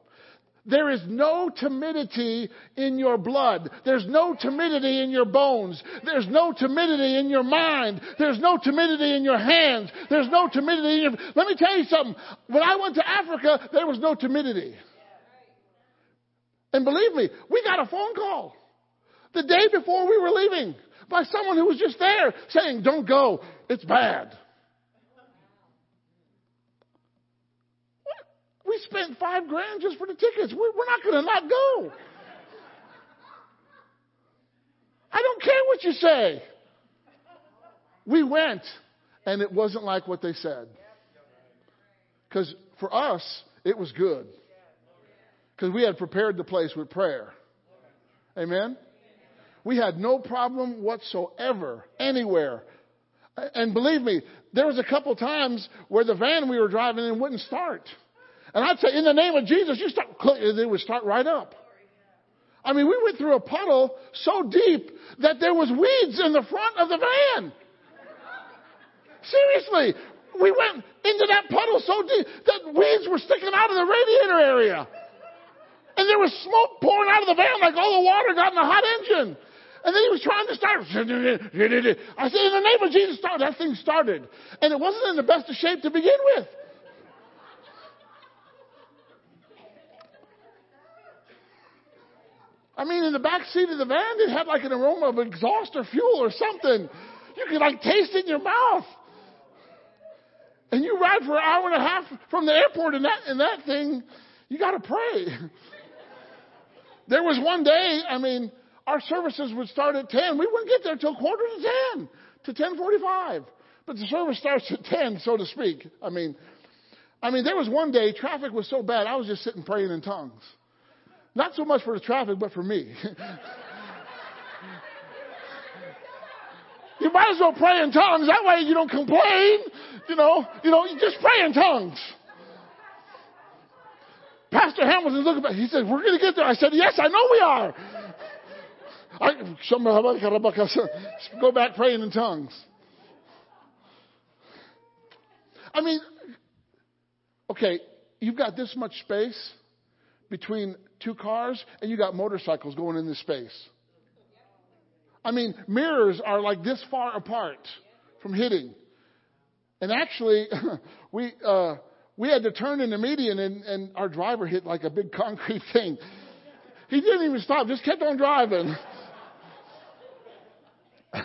There is no timidity in your blood. There's no timidity in your bones. There's no timidity in your mind. There's no timidity in your hands. There's no timidity in your. Let me tell you something. When I went to Africa, there was no timidity. And believe me, we got a phone call the day before we were leaving by someone who was just there saying, Don't go. It's bad. We spent five grand just for the tickets. We're, not going to not go. I don't care what you say. We went, and it wasn't like what they said. Because for us, it was good. Because we had prepared the place with prayer. Amen? We had no problem whatsoever anywhere. And believe me, there was a couple times where the van we were driving in wouldn't start. And I'd say, in the name of Jesus, you start, it would start right up. I mean, we went through a puddle so deep that there was weeds in the front of the van. Seriously, we went into that puddle so deep that weeds were sticking out of the radiator area. And there was smoke pouring out of the van like all the water got in the hot engine. And then he was trying to start. I said, in the name of Jesus, start. That thing started. And it wasn't in the best of shape to begin with. I mean, in the back seat of the van, it had like an aroma of exhaust or fuel or something. You could like taste it in your mouth. And you ride for an hour and a half from the airport in that, in that thing, you gotta pray. There was one day, I mean, our services would start at 10. We wouldn't get there till quarter to 10, to 1045. But the service starts at 10, so to speak. I mean, I mean, there was one day traffic was so bad, I was just sitting praying in tongues. Not so much for the traffic, but for me. you might as well pray in tongues. That way you don't complain. You know, you know, you just pray in tongues. Pastor Hamilton looked back. He said, We're going to get there. I said, Yes, I know we are. I, go back praying in tongues. I mean, okay, you've got this much space between two cars, and you got motorcycles going in this space. I mean, mirrors are like this far apart from hitting. And actually, we, uh, we had to turn in the median, and, and our driver hit like a big concrete thing. He didn't even stop, just kept on driving.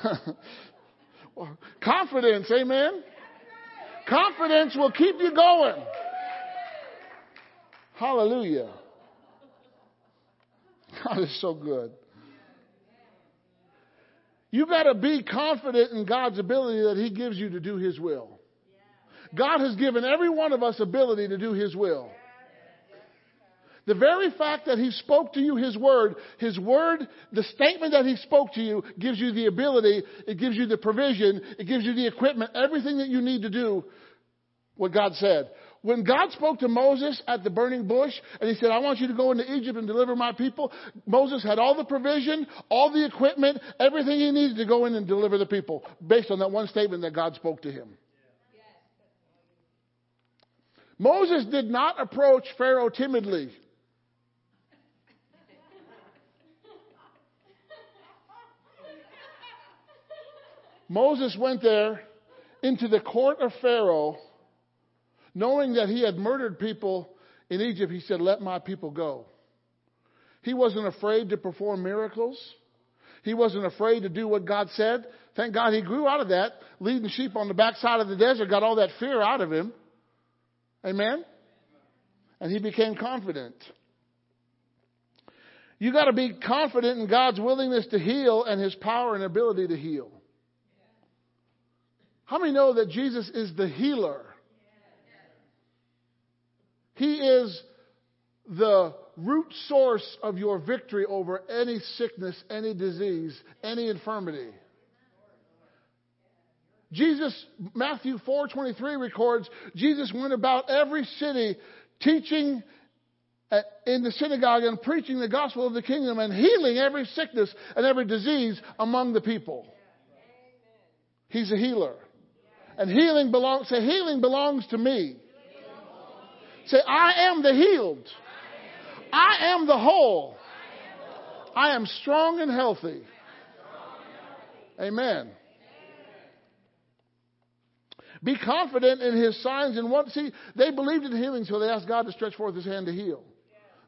Confidence, amen? Confidence will keep you going. Hallelujah. God is so good. You got to be confident in God's ability that He gives you to do His will. God has given every one of us ability to do His will. The very fact that He spoke to you His word, His word, the statement that He spoke to you gives you the ability, it gives you the provision, it gives you the equipment, everything that you need to do what God said. When God spoke to Moses at the burning bush and he said, I want you to go into Egypt and deliver my people, Moses had all the provision, all the equipment, everything he needed to go in and deliver the people based on that one statement that God spoke to him. Moses did not approach Pharaoh timidly. Moses went there into the court of Pharaoh knowing that he had murdered people in Egypt, he said, Let my people go. He wasn't afraid to perform miracles. He wasn't afraid to do what God said. Thank God he grew out of that, leading sheep on the backside of the desert, got all that fear out of him. Amen? And he became confident. You got to be confident in God's willingness to heal and his power and ability to heal. How many know that Jesus is the healer? He is the root source of your victory over any sickness, any disease, any infirmity. Jesus, Matthew 4:23 records, Jesus went about every city teaching in the synagogue and preaching the gospel of the kingdom and healing every sickness and every disease among the people. He's a healer. And healing belongs, say, healing belongs to me. Say, I am the healed. I am the whole. I am strong and healthy. Amen. Be confident in his signs and what. See, they believed in healing, so they asked God to stretch forth his hand to heal.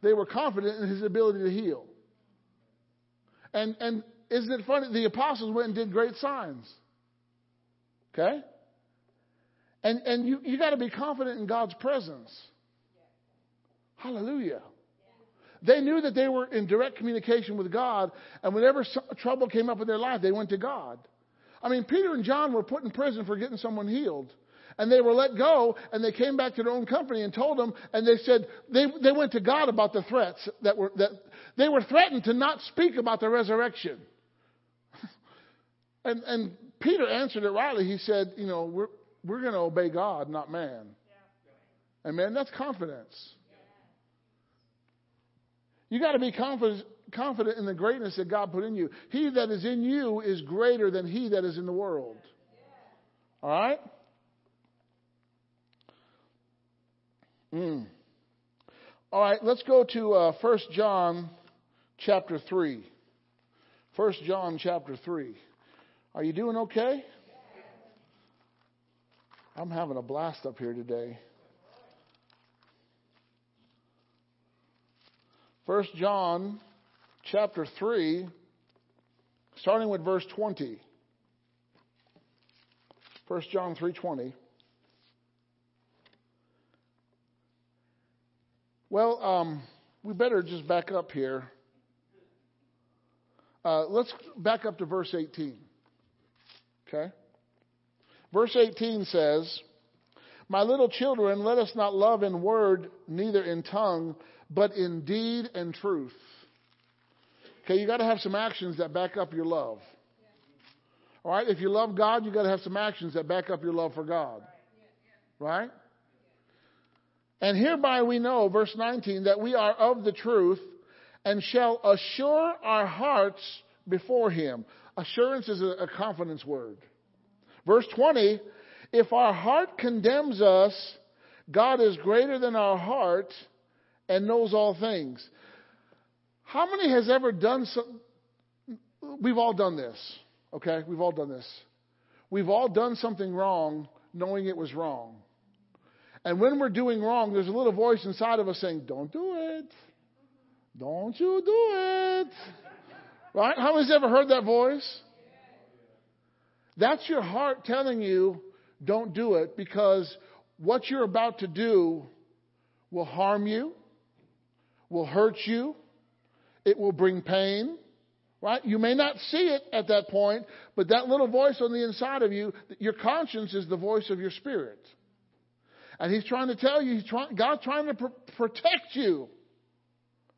They were confident in his ability to heal. And, and isn't it funny? The apostles went and did great signs. Okay? And, and you, you got to be confident in God's presence. Hallelujah. They knew that they were in direct communication with God, and whenever trouble came up in their life, they went to God. I mean, Peter and John were put in prison for getting someone healed. And they were let go, and they came back to their own company and told them, and they said, they, they went to God about the threats that were, that they were threatened to not speak about the resurrection. and, and Peter answered it rightly. He said, you know, we're, we're going to obey God, not man. Amen. That's confidence. You got to be confident, confident in the greatness that God put in you. He that is in you is greater than he that is in the world. All right? Mm. All right, let's go to uh, 1 John chapter 3. 1 John chapter 3. Are you doing okay? I'm having a blast up here today. 1 John chapter 3, starting with verse 20. 1 John 3:20. Well, um, we better just back up here. Uh, let's back up to verse 18. Okay? Verse 18 says, My little children, let us not love in word, neither in tongue, but in deed and truth. Okay, you got to have some actions that back up your love. All right, if you love God, you got to have some actions that back up your love for God. Right? And hereby we know, verse 19, that we are of the truth and shall assure our hearts before Him. Assurance is a, confidence word. Verse 20, if our heart condemns us, God is greater than our heart and knows all things. How many has ever done some? We've all done this, okay? We've all done this. We've all done something wrong knowing it was wrong. And when we're doing wrong, there's a little voice inside of us saying, Don't do it. Don't you do it. Right? How many's ever heard that voice? That's your heart telling you, Don't do it because what you're about to do will harm you, will hurt you, it will bring pain. Right? You may not see it at that point, but that little voice on the inside of you, your conscience is the voice of your spirit. And he's trying to tell you, he's trying, God's trying to pr- protect you.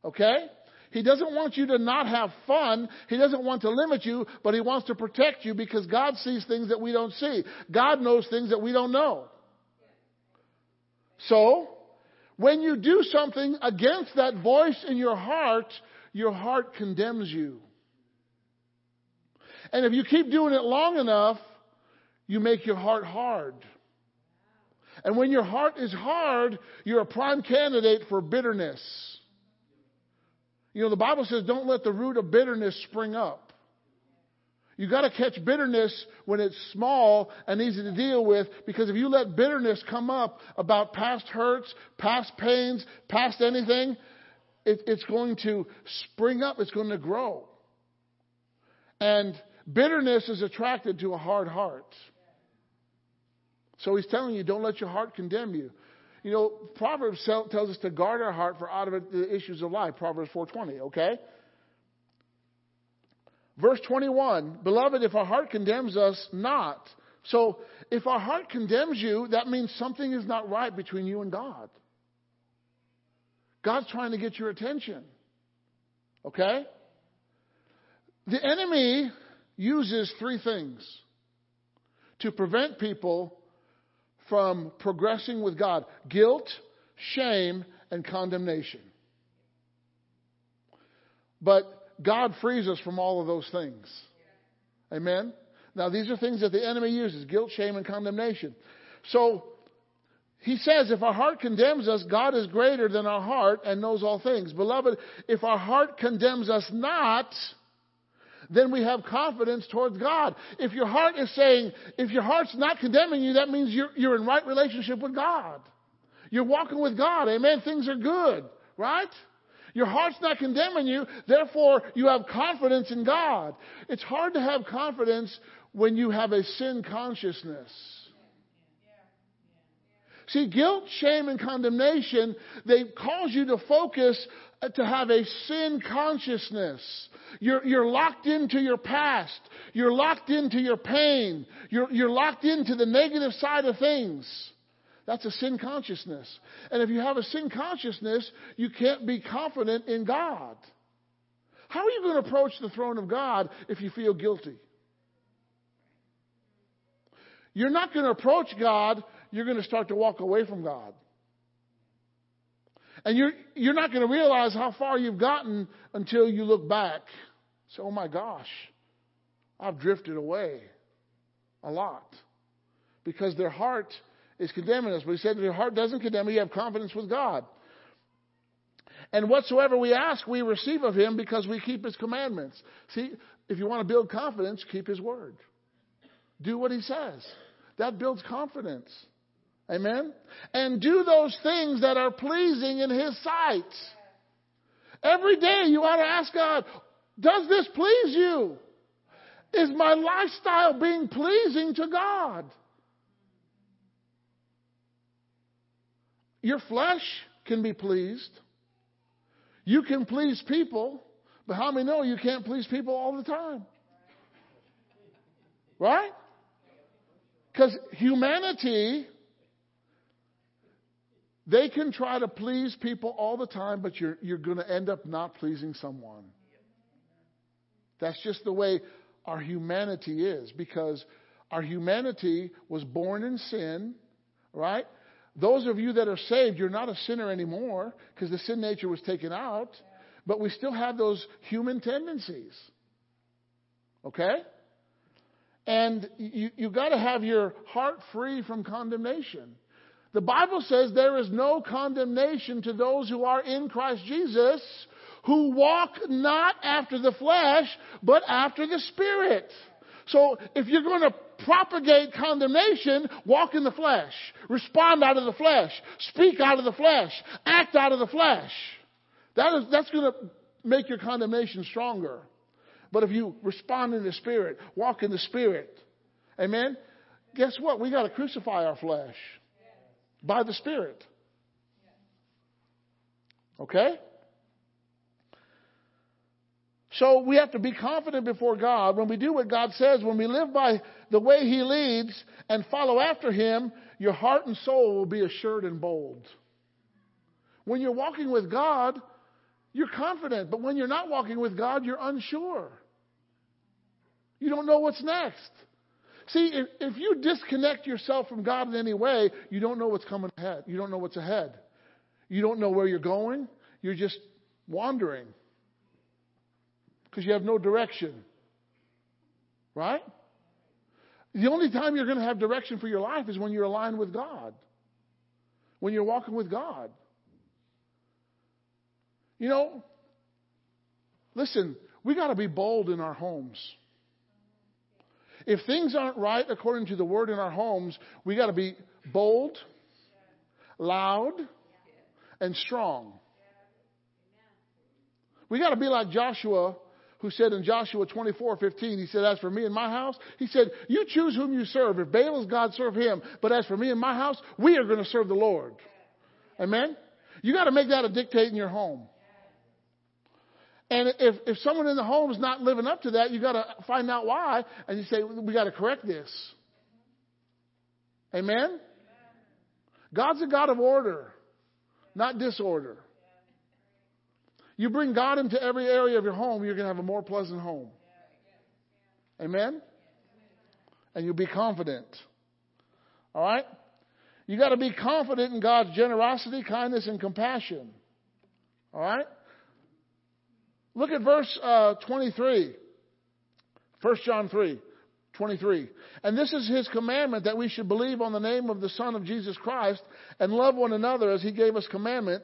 Okay? He doesn't want you to not have fun. He doesn't want to limit you, but he wants to protect you because God sees things that we don't see. God knows things that we don't know. So, when you do something against that voice in your heart, your heart condemns you. And if you keep doing it long enough, you make your heart hard. And when your heart is hard, you're a prime candidate for bitterness. You know, the Bible says don't let the root of bitterness spring up. You got to catch bitterness when it's small and easy to deal with because if you let bitterness come up about past hurts, past pains, past anything, it, it's going to spring up, it's going to grow. And bitterness is attracted to a hard heart. So he's telling you, don't let your heart condemn you. You know, Proverbs tells us to guard our heart for out of it the issues of life. Proverbs 4:20. Okay. Verse 21, beloved, if our heart condemns us not. So if our heart condemns you, that means something is not right between you and God. God's trying to get your attention. Okay? The enemy uses three things to prevent people from progressing with God guilt, shame, and condemnation. But God frees us from all of those things. Amen? Now, these are things that the enemy uses guilt, shame, and condemnation. So, he says, if our heart condemns us, God is greater than our heart and knows all things. Beloved, if our heart condemns us not, then we have confidence towards God. If your heart is saying, if your heart's not condemning you, that means you're, you're in right relationship with God. You're walking with God. Amen. Things are good, right? Your heart's not condemning you, therefore you have confidence in God. It's hard to have confidence when you have a sin consciousness. See, guilt, shame, and condemnation, they cause you to focus uh, to have a sin consciousness. You're, you're locked into your past. You're locked into your pain. You're, you're locked into the negative side of things. That's a sin consciousness. And if you have a sin consciousness, you can't be confident in God. How are you going to approach the throne of God if you feel guilty? You're not going to approach God, you're going to start to walk away from God. And you're, you're not going to realize how far you've gotten until you look back. Say, oh my gosh, I've drifted away a lot. Because their heart is condemning us. But he said, if your heart doesn't condemn you, you have confidence with God. And whatsoever we ask, we receive of him because we keep his commandments. See, if you want to build confidence, keep his word. Do what he says. That builds confidence. Amen? And do those things that are pleasing in his sight. Every day you ought to ask God, does this please you? Is my lifestyle being pleasing to God? Your flesh can be pleased. You can please people, but how many know you can't please people all the time? Right? Because humanity, they can try to please people all the time, but you're, you're going to end up not pleasing someone. That's just the way our humanity is because our humanity was born in sin, right? Those of you that are saved, you're not a sinner anymore because the sin nature was taken out, but we still have those human tendencies. Okay? And you, you got to have your heart free from condemnation. The Bible says there is no condemnation to those who are in Christ Jesus, who walk not after the flesh, but after the Spirit. So if you're going to propagate condemnation, walk in the flesh. Respond out of the flesh. Speak out of the flesh. Act out of the flesh. That is, that's going to make your condemnation stronger. But if you respond in the Spirit, walk in the Spirit, amen, guess what? We got to crucify our flesh by the Spirit. Okay? So we have to be confident before God when we do what God says, when we live by the way He leads and follow after Him, your heart and soul will be assured and bold. When you're walking with God, you're confident, but when you're not walking with God, you're unsure. You don't know what's next. See, if, if you disconnect yourself from God in any way, you don't know what's coming ahead. You don't know what's ahead. You don't know where you're going. You're just wandering because you have no direction. Right? The only time you're going to have direction for your life is when you're aligned with God, when you're walking with God. You know, listen, we got to be bold in our homes. If things aren't right according to the word in our homes, we got to be bold, loud, and strong. We got to be like Joshua who said in Joshua 24, 15, he said, As for me and my house, he said, You choose whom you serve. If Baal is God, serve him. But as for me and my house, we are going to serve the Lord. Amen? You got to make that a dictate in your home. And if, if someone in the home is not living up to that, you got to find out why, and you say, We got to correct this. Amen? God's a God of order, not disorder. You bring God into every area of your home, you're going to have a more pleasant home. Amen? And you'll be confident. All right? You got to be confident in God's generosity, kindness, and compassion. All right? Look at verse uh, 23. 1 John 3, 23. And this is his commandment that we should believe on the name of the Son of Jesus Christ and love one another as he gave us commandment.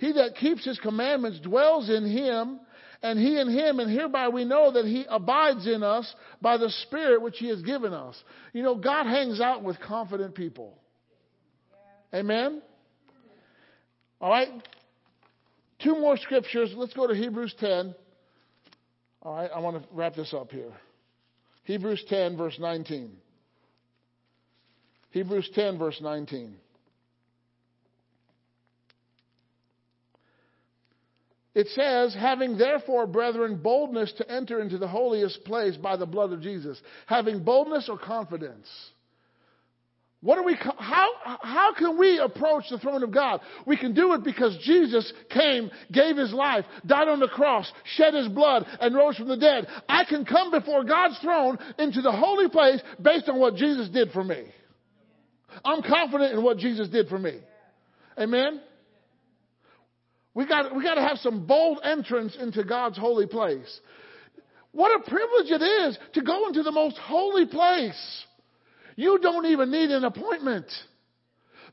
He that keeps his commandments dwells in him, and he in him, and hereby we know that he abides in us by the Spirit which he has given us. You know, God hangs out with confident people. Amen? All right? Two more scriptures. Let's go to Hebrews 10. All right, I want to wrap this up here. Hebrews 10, verse 19. Hebrews 10, verse 19. It says, having therefore, brethren, boldness to enter into the holiest place by the blood of Jesus. Having boldness or confidence. What are we, how, how can we approach the throne of God? We can do it because Jesus came, gave his life, died on the cross, shed his blood, and rose from the dead. I can come before God's throne into the holy place based on what Jesus did for me. I'm confident in what Jesus did for me. Amen? We got, we got to have some bold entrance into God's holy place. What a privilege it is to go into the most holy place. You don't even need an appointment.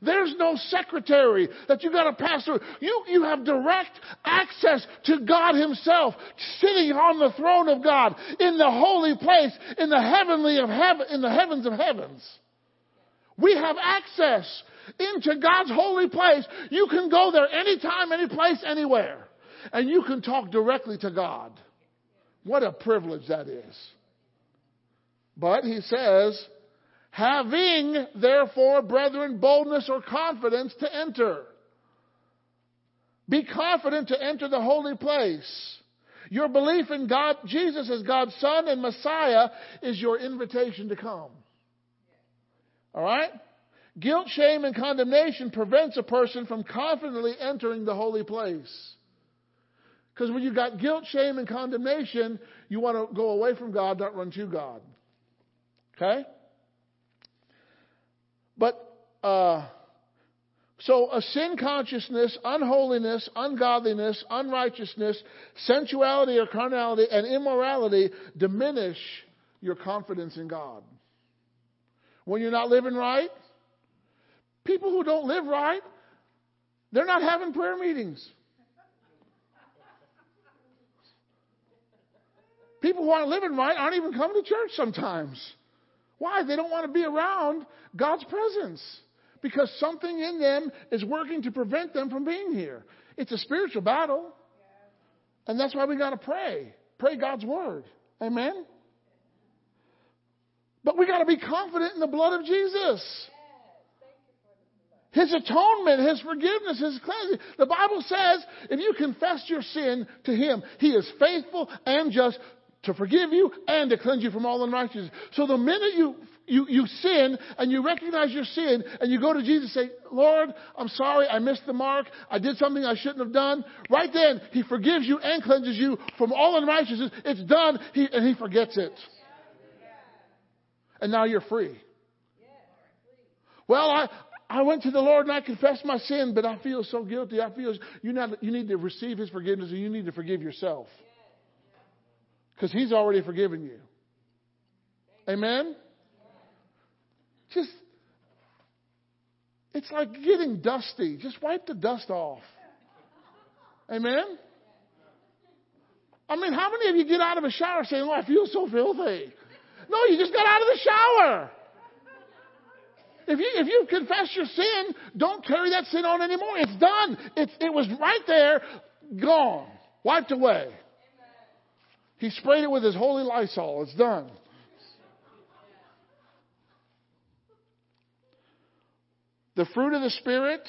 There's no secretary that you got to pass through. You, you have direct access to God Himself, sitting on the throne of God in the holy place, in the heavenly of heaven, in the heavens of heavens. We have access into God's holy place. You can go there anytime, any place, anywhere. And you can talk directly to God. What a privilege that is. But he says, having therefore, brethren, boldness or confidence to enter. Be confident to enter the holy place. Your belief in God, Jesus as God's Son and Messiah, is your invitation to come. All right? Guilt, shame, and condemnation prevents a person from confidently entering the holy place. Because when you've got guilt, shame, and condemnation, you want to go away from God, not run to God. Okay? But, uh, so a sin consciousness, unholiness, ungodliness, unrighteousness, sensuality or carnality, and immorality diminish your confidence in God. When you're not living right, people who don't live right, they're not having prayer meetings. People who aren't living right aren't even coming to church sometimes. Why? They don't want to be around God's presence because something in them is working to prevent them from being here. It's a spiritual battle. And that's why we got to pray. Pray God's word. Amen? But we got to be confident in the blood of Jesus. His atonement, His forgiveness, His cleansing. The Bible says if you confess your sin to Him, He is faithful and just to forgive you and to cleanse you from all unrighteousness. So the minute you, you, you sin and you recognize your sin and you go to Jesus and say, Lord, I'm sorry, I missed the mark. I did something I shouldn't have done. Right then, He forgives you and cleanses you from all unrighteousness. It's done, he, and He forgets it. And now you're free. Well, I, I went to the Lord and I confessed my sin, but I feel so guilty. I feel you, not, you need to receive His forgiveness and you need to forgive yourself. Because He's already forgiven you. Amen? Just, it's like getting dusty. Just wipe the dust off. Amen? I mean, how many of you get out of a shower saying, Oh, I feel so filthy? No, you just got out of the shower. If you if you confess your sin, don't carry that sin on anymore. It's done. It's, it was right there, gone, wiped away. He sprayed it with his holy Lysol. It's done. The fruit of the Spirit,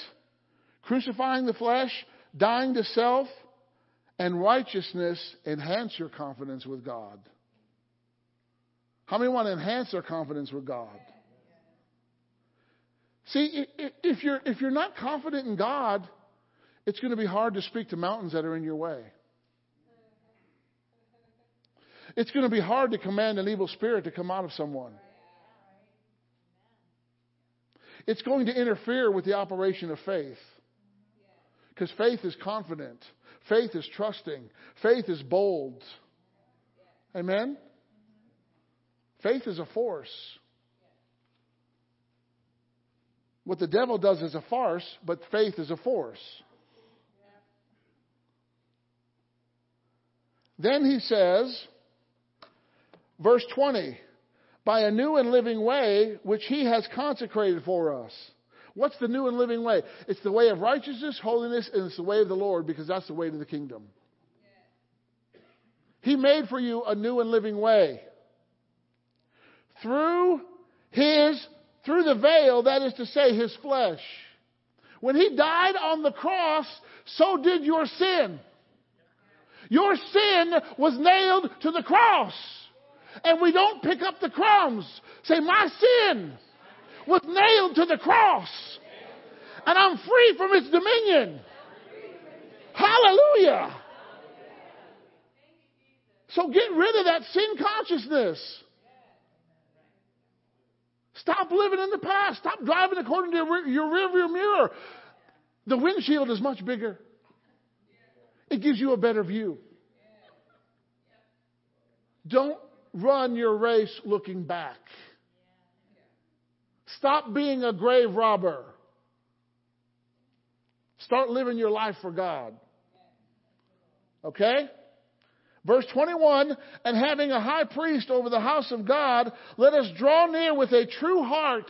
crucifying the flesh, dying to self, and righteousness enhance your confidence with God. How many want to enhance their confidence with God? See, if you're, if you're not confident in God, It's going to be hard to speak to mountains that are in your way. It's going to be hard to command an evil spirit to come out of someone. It's going to interfere with the operation of faith. Because faith is confident, faith is trusting, faith is bold. Amen? Faith is a force. What the devil does is a farce, but faith is a force. Then he says, verse 20, by a new and living way which he has consecrated for us. What's the new and living way? It's the way of righteousness, holiness, and it's the way of the Lord because that's the way to the kingdom. He made for you a new and living way. Through his, through the veil, that is to say, his flesh. When he died on the cross, so did your sin. Your sin was nailed to the cross. And we don't pick up the crumbs. Say, my sin was nailed to the cross. And I'm free from its dominion. Hallelujah. So get rid of that sin consciousness. Stop living in the past. Stop driving according to your, rearview mirror. The windshield is much bigger. It gives you a better view. Don't run your race looking back. Stop being a grave robber. Start living your life for God. Okay? Verse 21, and having a high priest over the house of God, let us draw near with a true heart,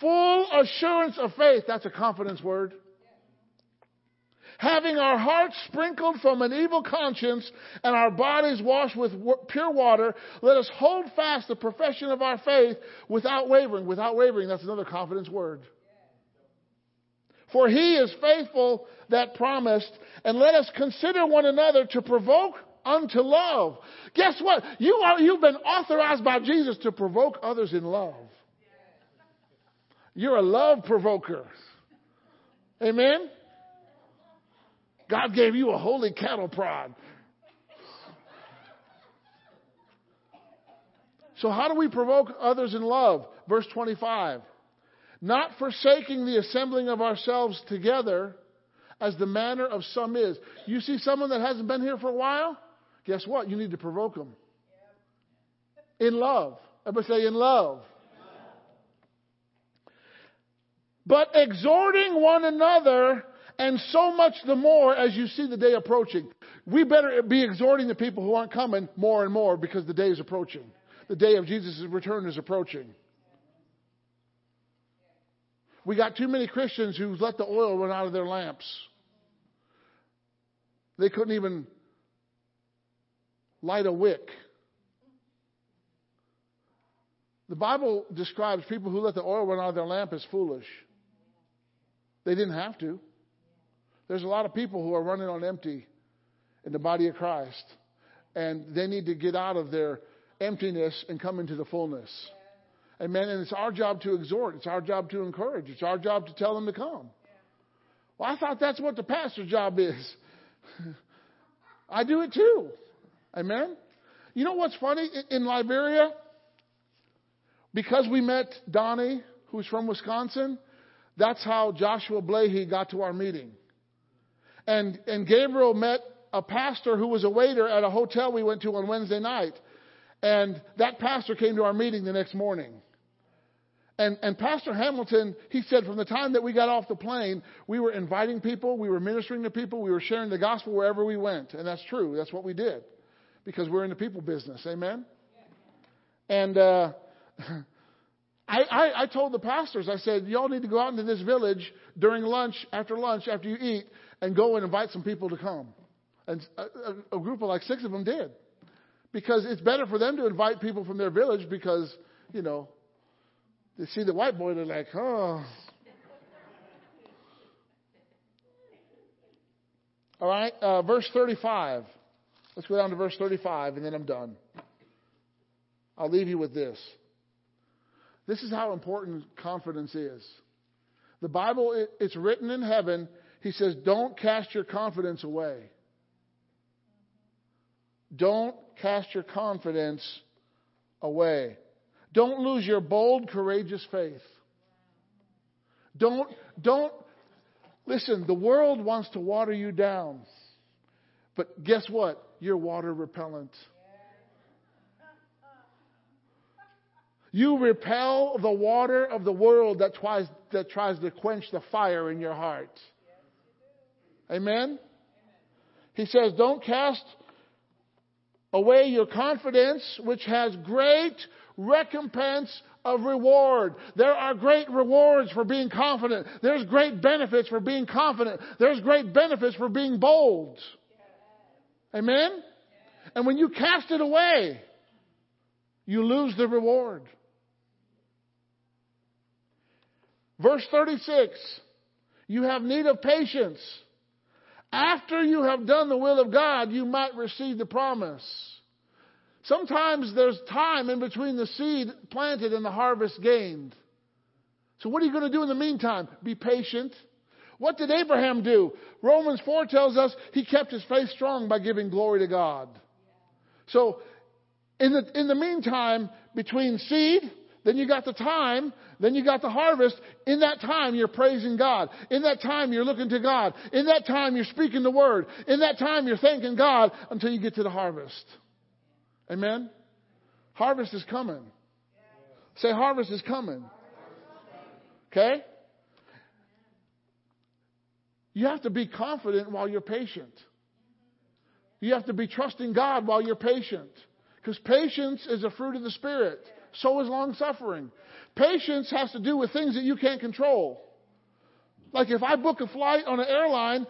full assurance of faith. That's a confidence word. Having our hearts sprinkled from an evil conscience and our bodies washed with pure water, let us hold fast the profession of our faith without wavering. Without wavering, that's another confidence word. For he is faithful that promised, and let us consider one another to provoke unto love. Guess what? You are, you've been authorized by Jesus to provoke others in love. You're a love provoker. Amen? God gave you a holy cattle prod. So, how do we provoke others in love? Verse 25. Not forsaking the assembling of ourselves together as the manner of some is. You see someone that hasn't been here for a while? Guess what? You need to provoke them. In love. Everybody say, in love. But exhorting one another, and so much the more as you see the day approaching. We better be exhorting the people who aren't coming more and more because the day is approaching. The day of Jesus' return is approaching. We got too many Christians who let the oil run out of their lamps. They couldn't even light a wick. The Bible describes people who let the oil run out of their lamp as foolish. They didn't have to. There's a lot of people who are running on empty in the body of Christ, and they need to get out of their emptiness and come into the fullness. Amen. And it's our job to exhort. It's our job to encourage. It's our job to tell them to come. Well, I thought that's what the pastor's job is. I do it too. Amen? You know what's funny? In Liberia, because we met Donnie, who's from Wisconsin, that's how Joshua Blahyi got to our meeting. And, and Gabriel met a pastor who was a waiter at a hotel we went to on Wednesday night. And that pastor came to our meeting the next morning. And, and Pastor Hamilton, he said from the time that we got off the plane, we were inviting people, we were ministering to people, we were sharing the gospel wherever we went. And that's true. That's what we did because we're in the people business. Amen? And uh, I, I, I told the pastors, I said, y'all need to go out into this village during lunch, after lunch, after you eat, and go and invite some people to come. And a, a, a group of like six of them did. Because it's better for them to invite people from their village because, you know, they see the white boy, they're like, oh. All right, uh, verse 35. Let's go down to verse 35 and then I'm done. I'll leave you with this. This is how important confidence is. The Bible, it's written in heaven, He says, Don't cast your confidence away. Don't cast your confidence away. Don't lose your bold, courageous faith. Don't, don't, listen, the world wants to water you down. But guess what? You're water repellent. You repel the water of the world that tries, that tries to quench the fire in your heart. Amen? He says, Don't cast away your confidence, which has great recompense of reward. There are great rewards for being confident. There's great benefits for being confident. There's great benefits for being bold. Amen? And when you cast it away, you lose the reward. Verse 36 You have need of patience. After you have done the will of God, you might receive the promise. Sometimes there's time in between the seed planted and the harvest gained. So, what are you going to do in the meantime? Be patient. What did Abraham do? Romans 4 tells us he kept his faith strong by giving glory to God. So, in the, in the meantime, between seed, then you got the time, then you got the harvest. In that time, you're praising God. In that time, you're looking to God. In that time, you're speaking the word. In that time, you're thanking God until you get to the harvest. Amen? Harvest is coming. Say, harvest is coming. Okay? You have to be confident while you're patient. You have to be trusting God while you're patient. Because patience is a fruit of the Spirit. So is long suffering. Patience has to do with things that you can't control. Like if I book a flight on an airline,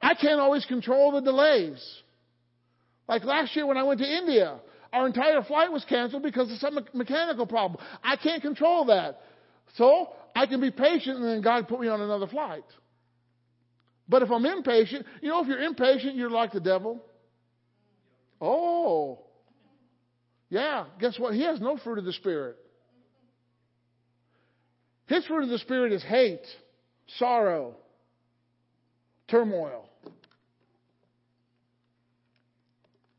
I can't always control the delays. Like last year when I went to India, our entire flight was canceled because of some mechanical problem. I can't control that. So I can be patient and then God put me on another flight. But if I'm impatient, you know, if you're impatient, you're like the devil. Oh. Yeah, guess what? He has no fruit of the Spirit. His fruit of the Spirit is hate, sorrow, turmoil.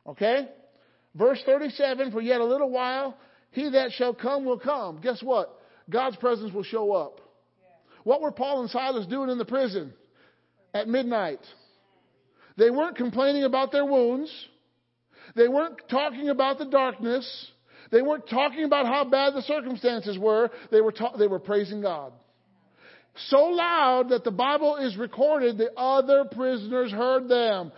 Okay? Verse 37 For yet a little while, he that shall come will come. Guess what? God's presence will show up. What were Paul and Silas doing in the prison at midnight? They weren't complaining about their wounds. They weren't talking about the darkness. They weren't talking about how bad the circumstances were. They were, ta- they were praising God. So loud that the Bible is recorded, the other prisoners heard them.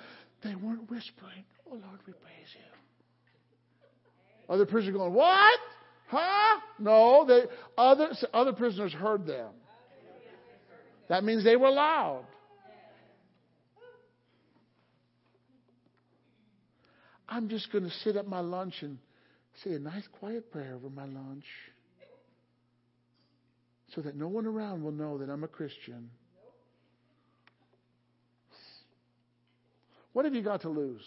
They weren't whispering, Oh Lord, we praise you. Other prisoners going, What? Huh? No, they, other, other prisoners heard them. That means they were loud. I'm just going to sit at my lunch and say a nice quiet prayer over my lunch so that no one around will know that I'm a Christian. What have you got to lose?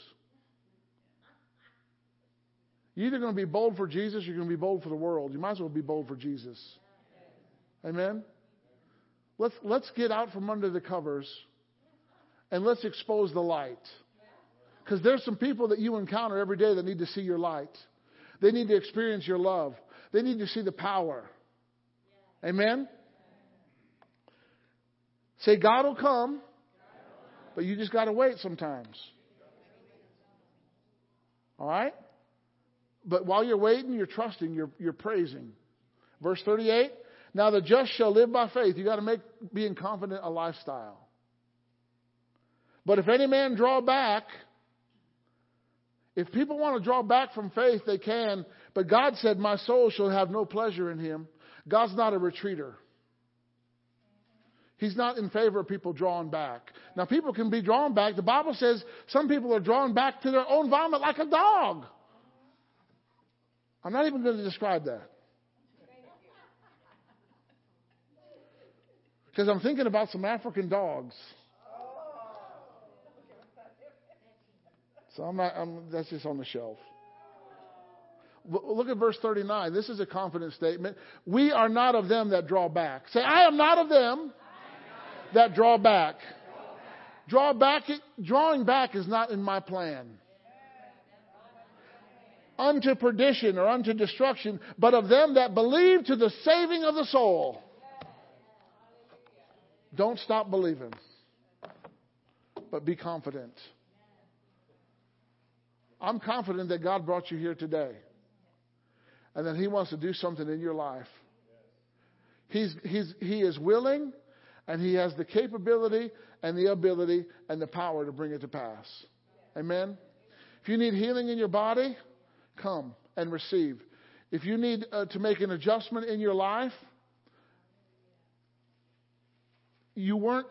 You're either going to be bold for Jesus or you're going to be bold for the world. You might as well be bold for Jesus. Amen? Let's, let's get out from under the covers and let's expose the light. Because there's some people that you encounter every day that need to see your light. They need to experience your love. They need to see the power. Amen? Say, God will come, but you just got to wait sometimes. All right? But while you're waiting, you're trusting, you're, you're praising. Verse 38 Now the just shall live by faith. you got to make being confident a lifestyle. But if any man draw back, if people want to draw back from faith, they can. But God said, My soul shall have no pleasure in him. God's not a retreater. He's not in favor of people drawing back. Now, people can be drawn back. The Bible says some people are drawn back to their own vomit like a dog. I'm not even going to describe that. Because I'm thinking about some African dogs. So I'm not, I'm, that's just on the shelf. Look at verse 39. This is a confident statement. We are not of them that draw back. Say, I am not of them that draw back. Draw back, drawing back is not in my plan. Unto perdition or unto destruction, but of them that believe to the saving of the soul. Don't stop believing, but be confident. I'm confident that God brought you here today and that He wants to do something in your life. He's, he's, he is willing and He has the capability and the ability and the power to bring it to pass. Amen? If you need healing in your body, come and receive. If you need uh, to make an adjustment in your life, you weren't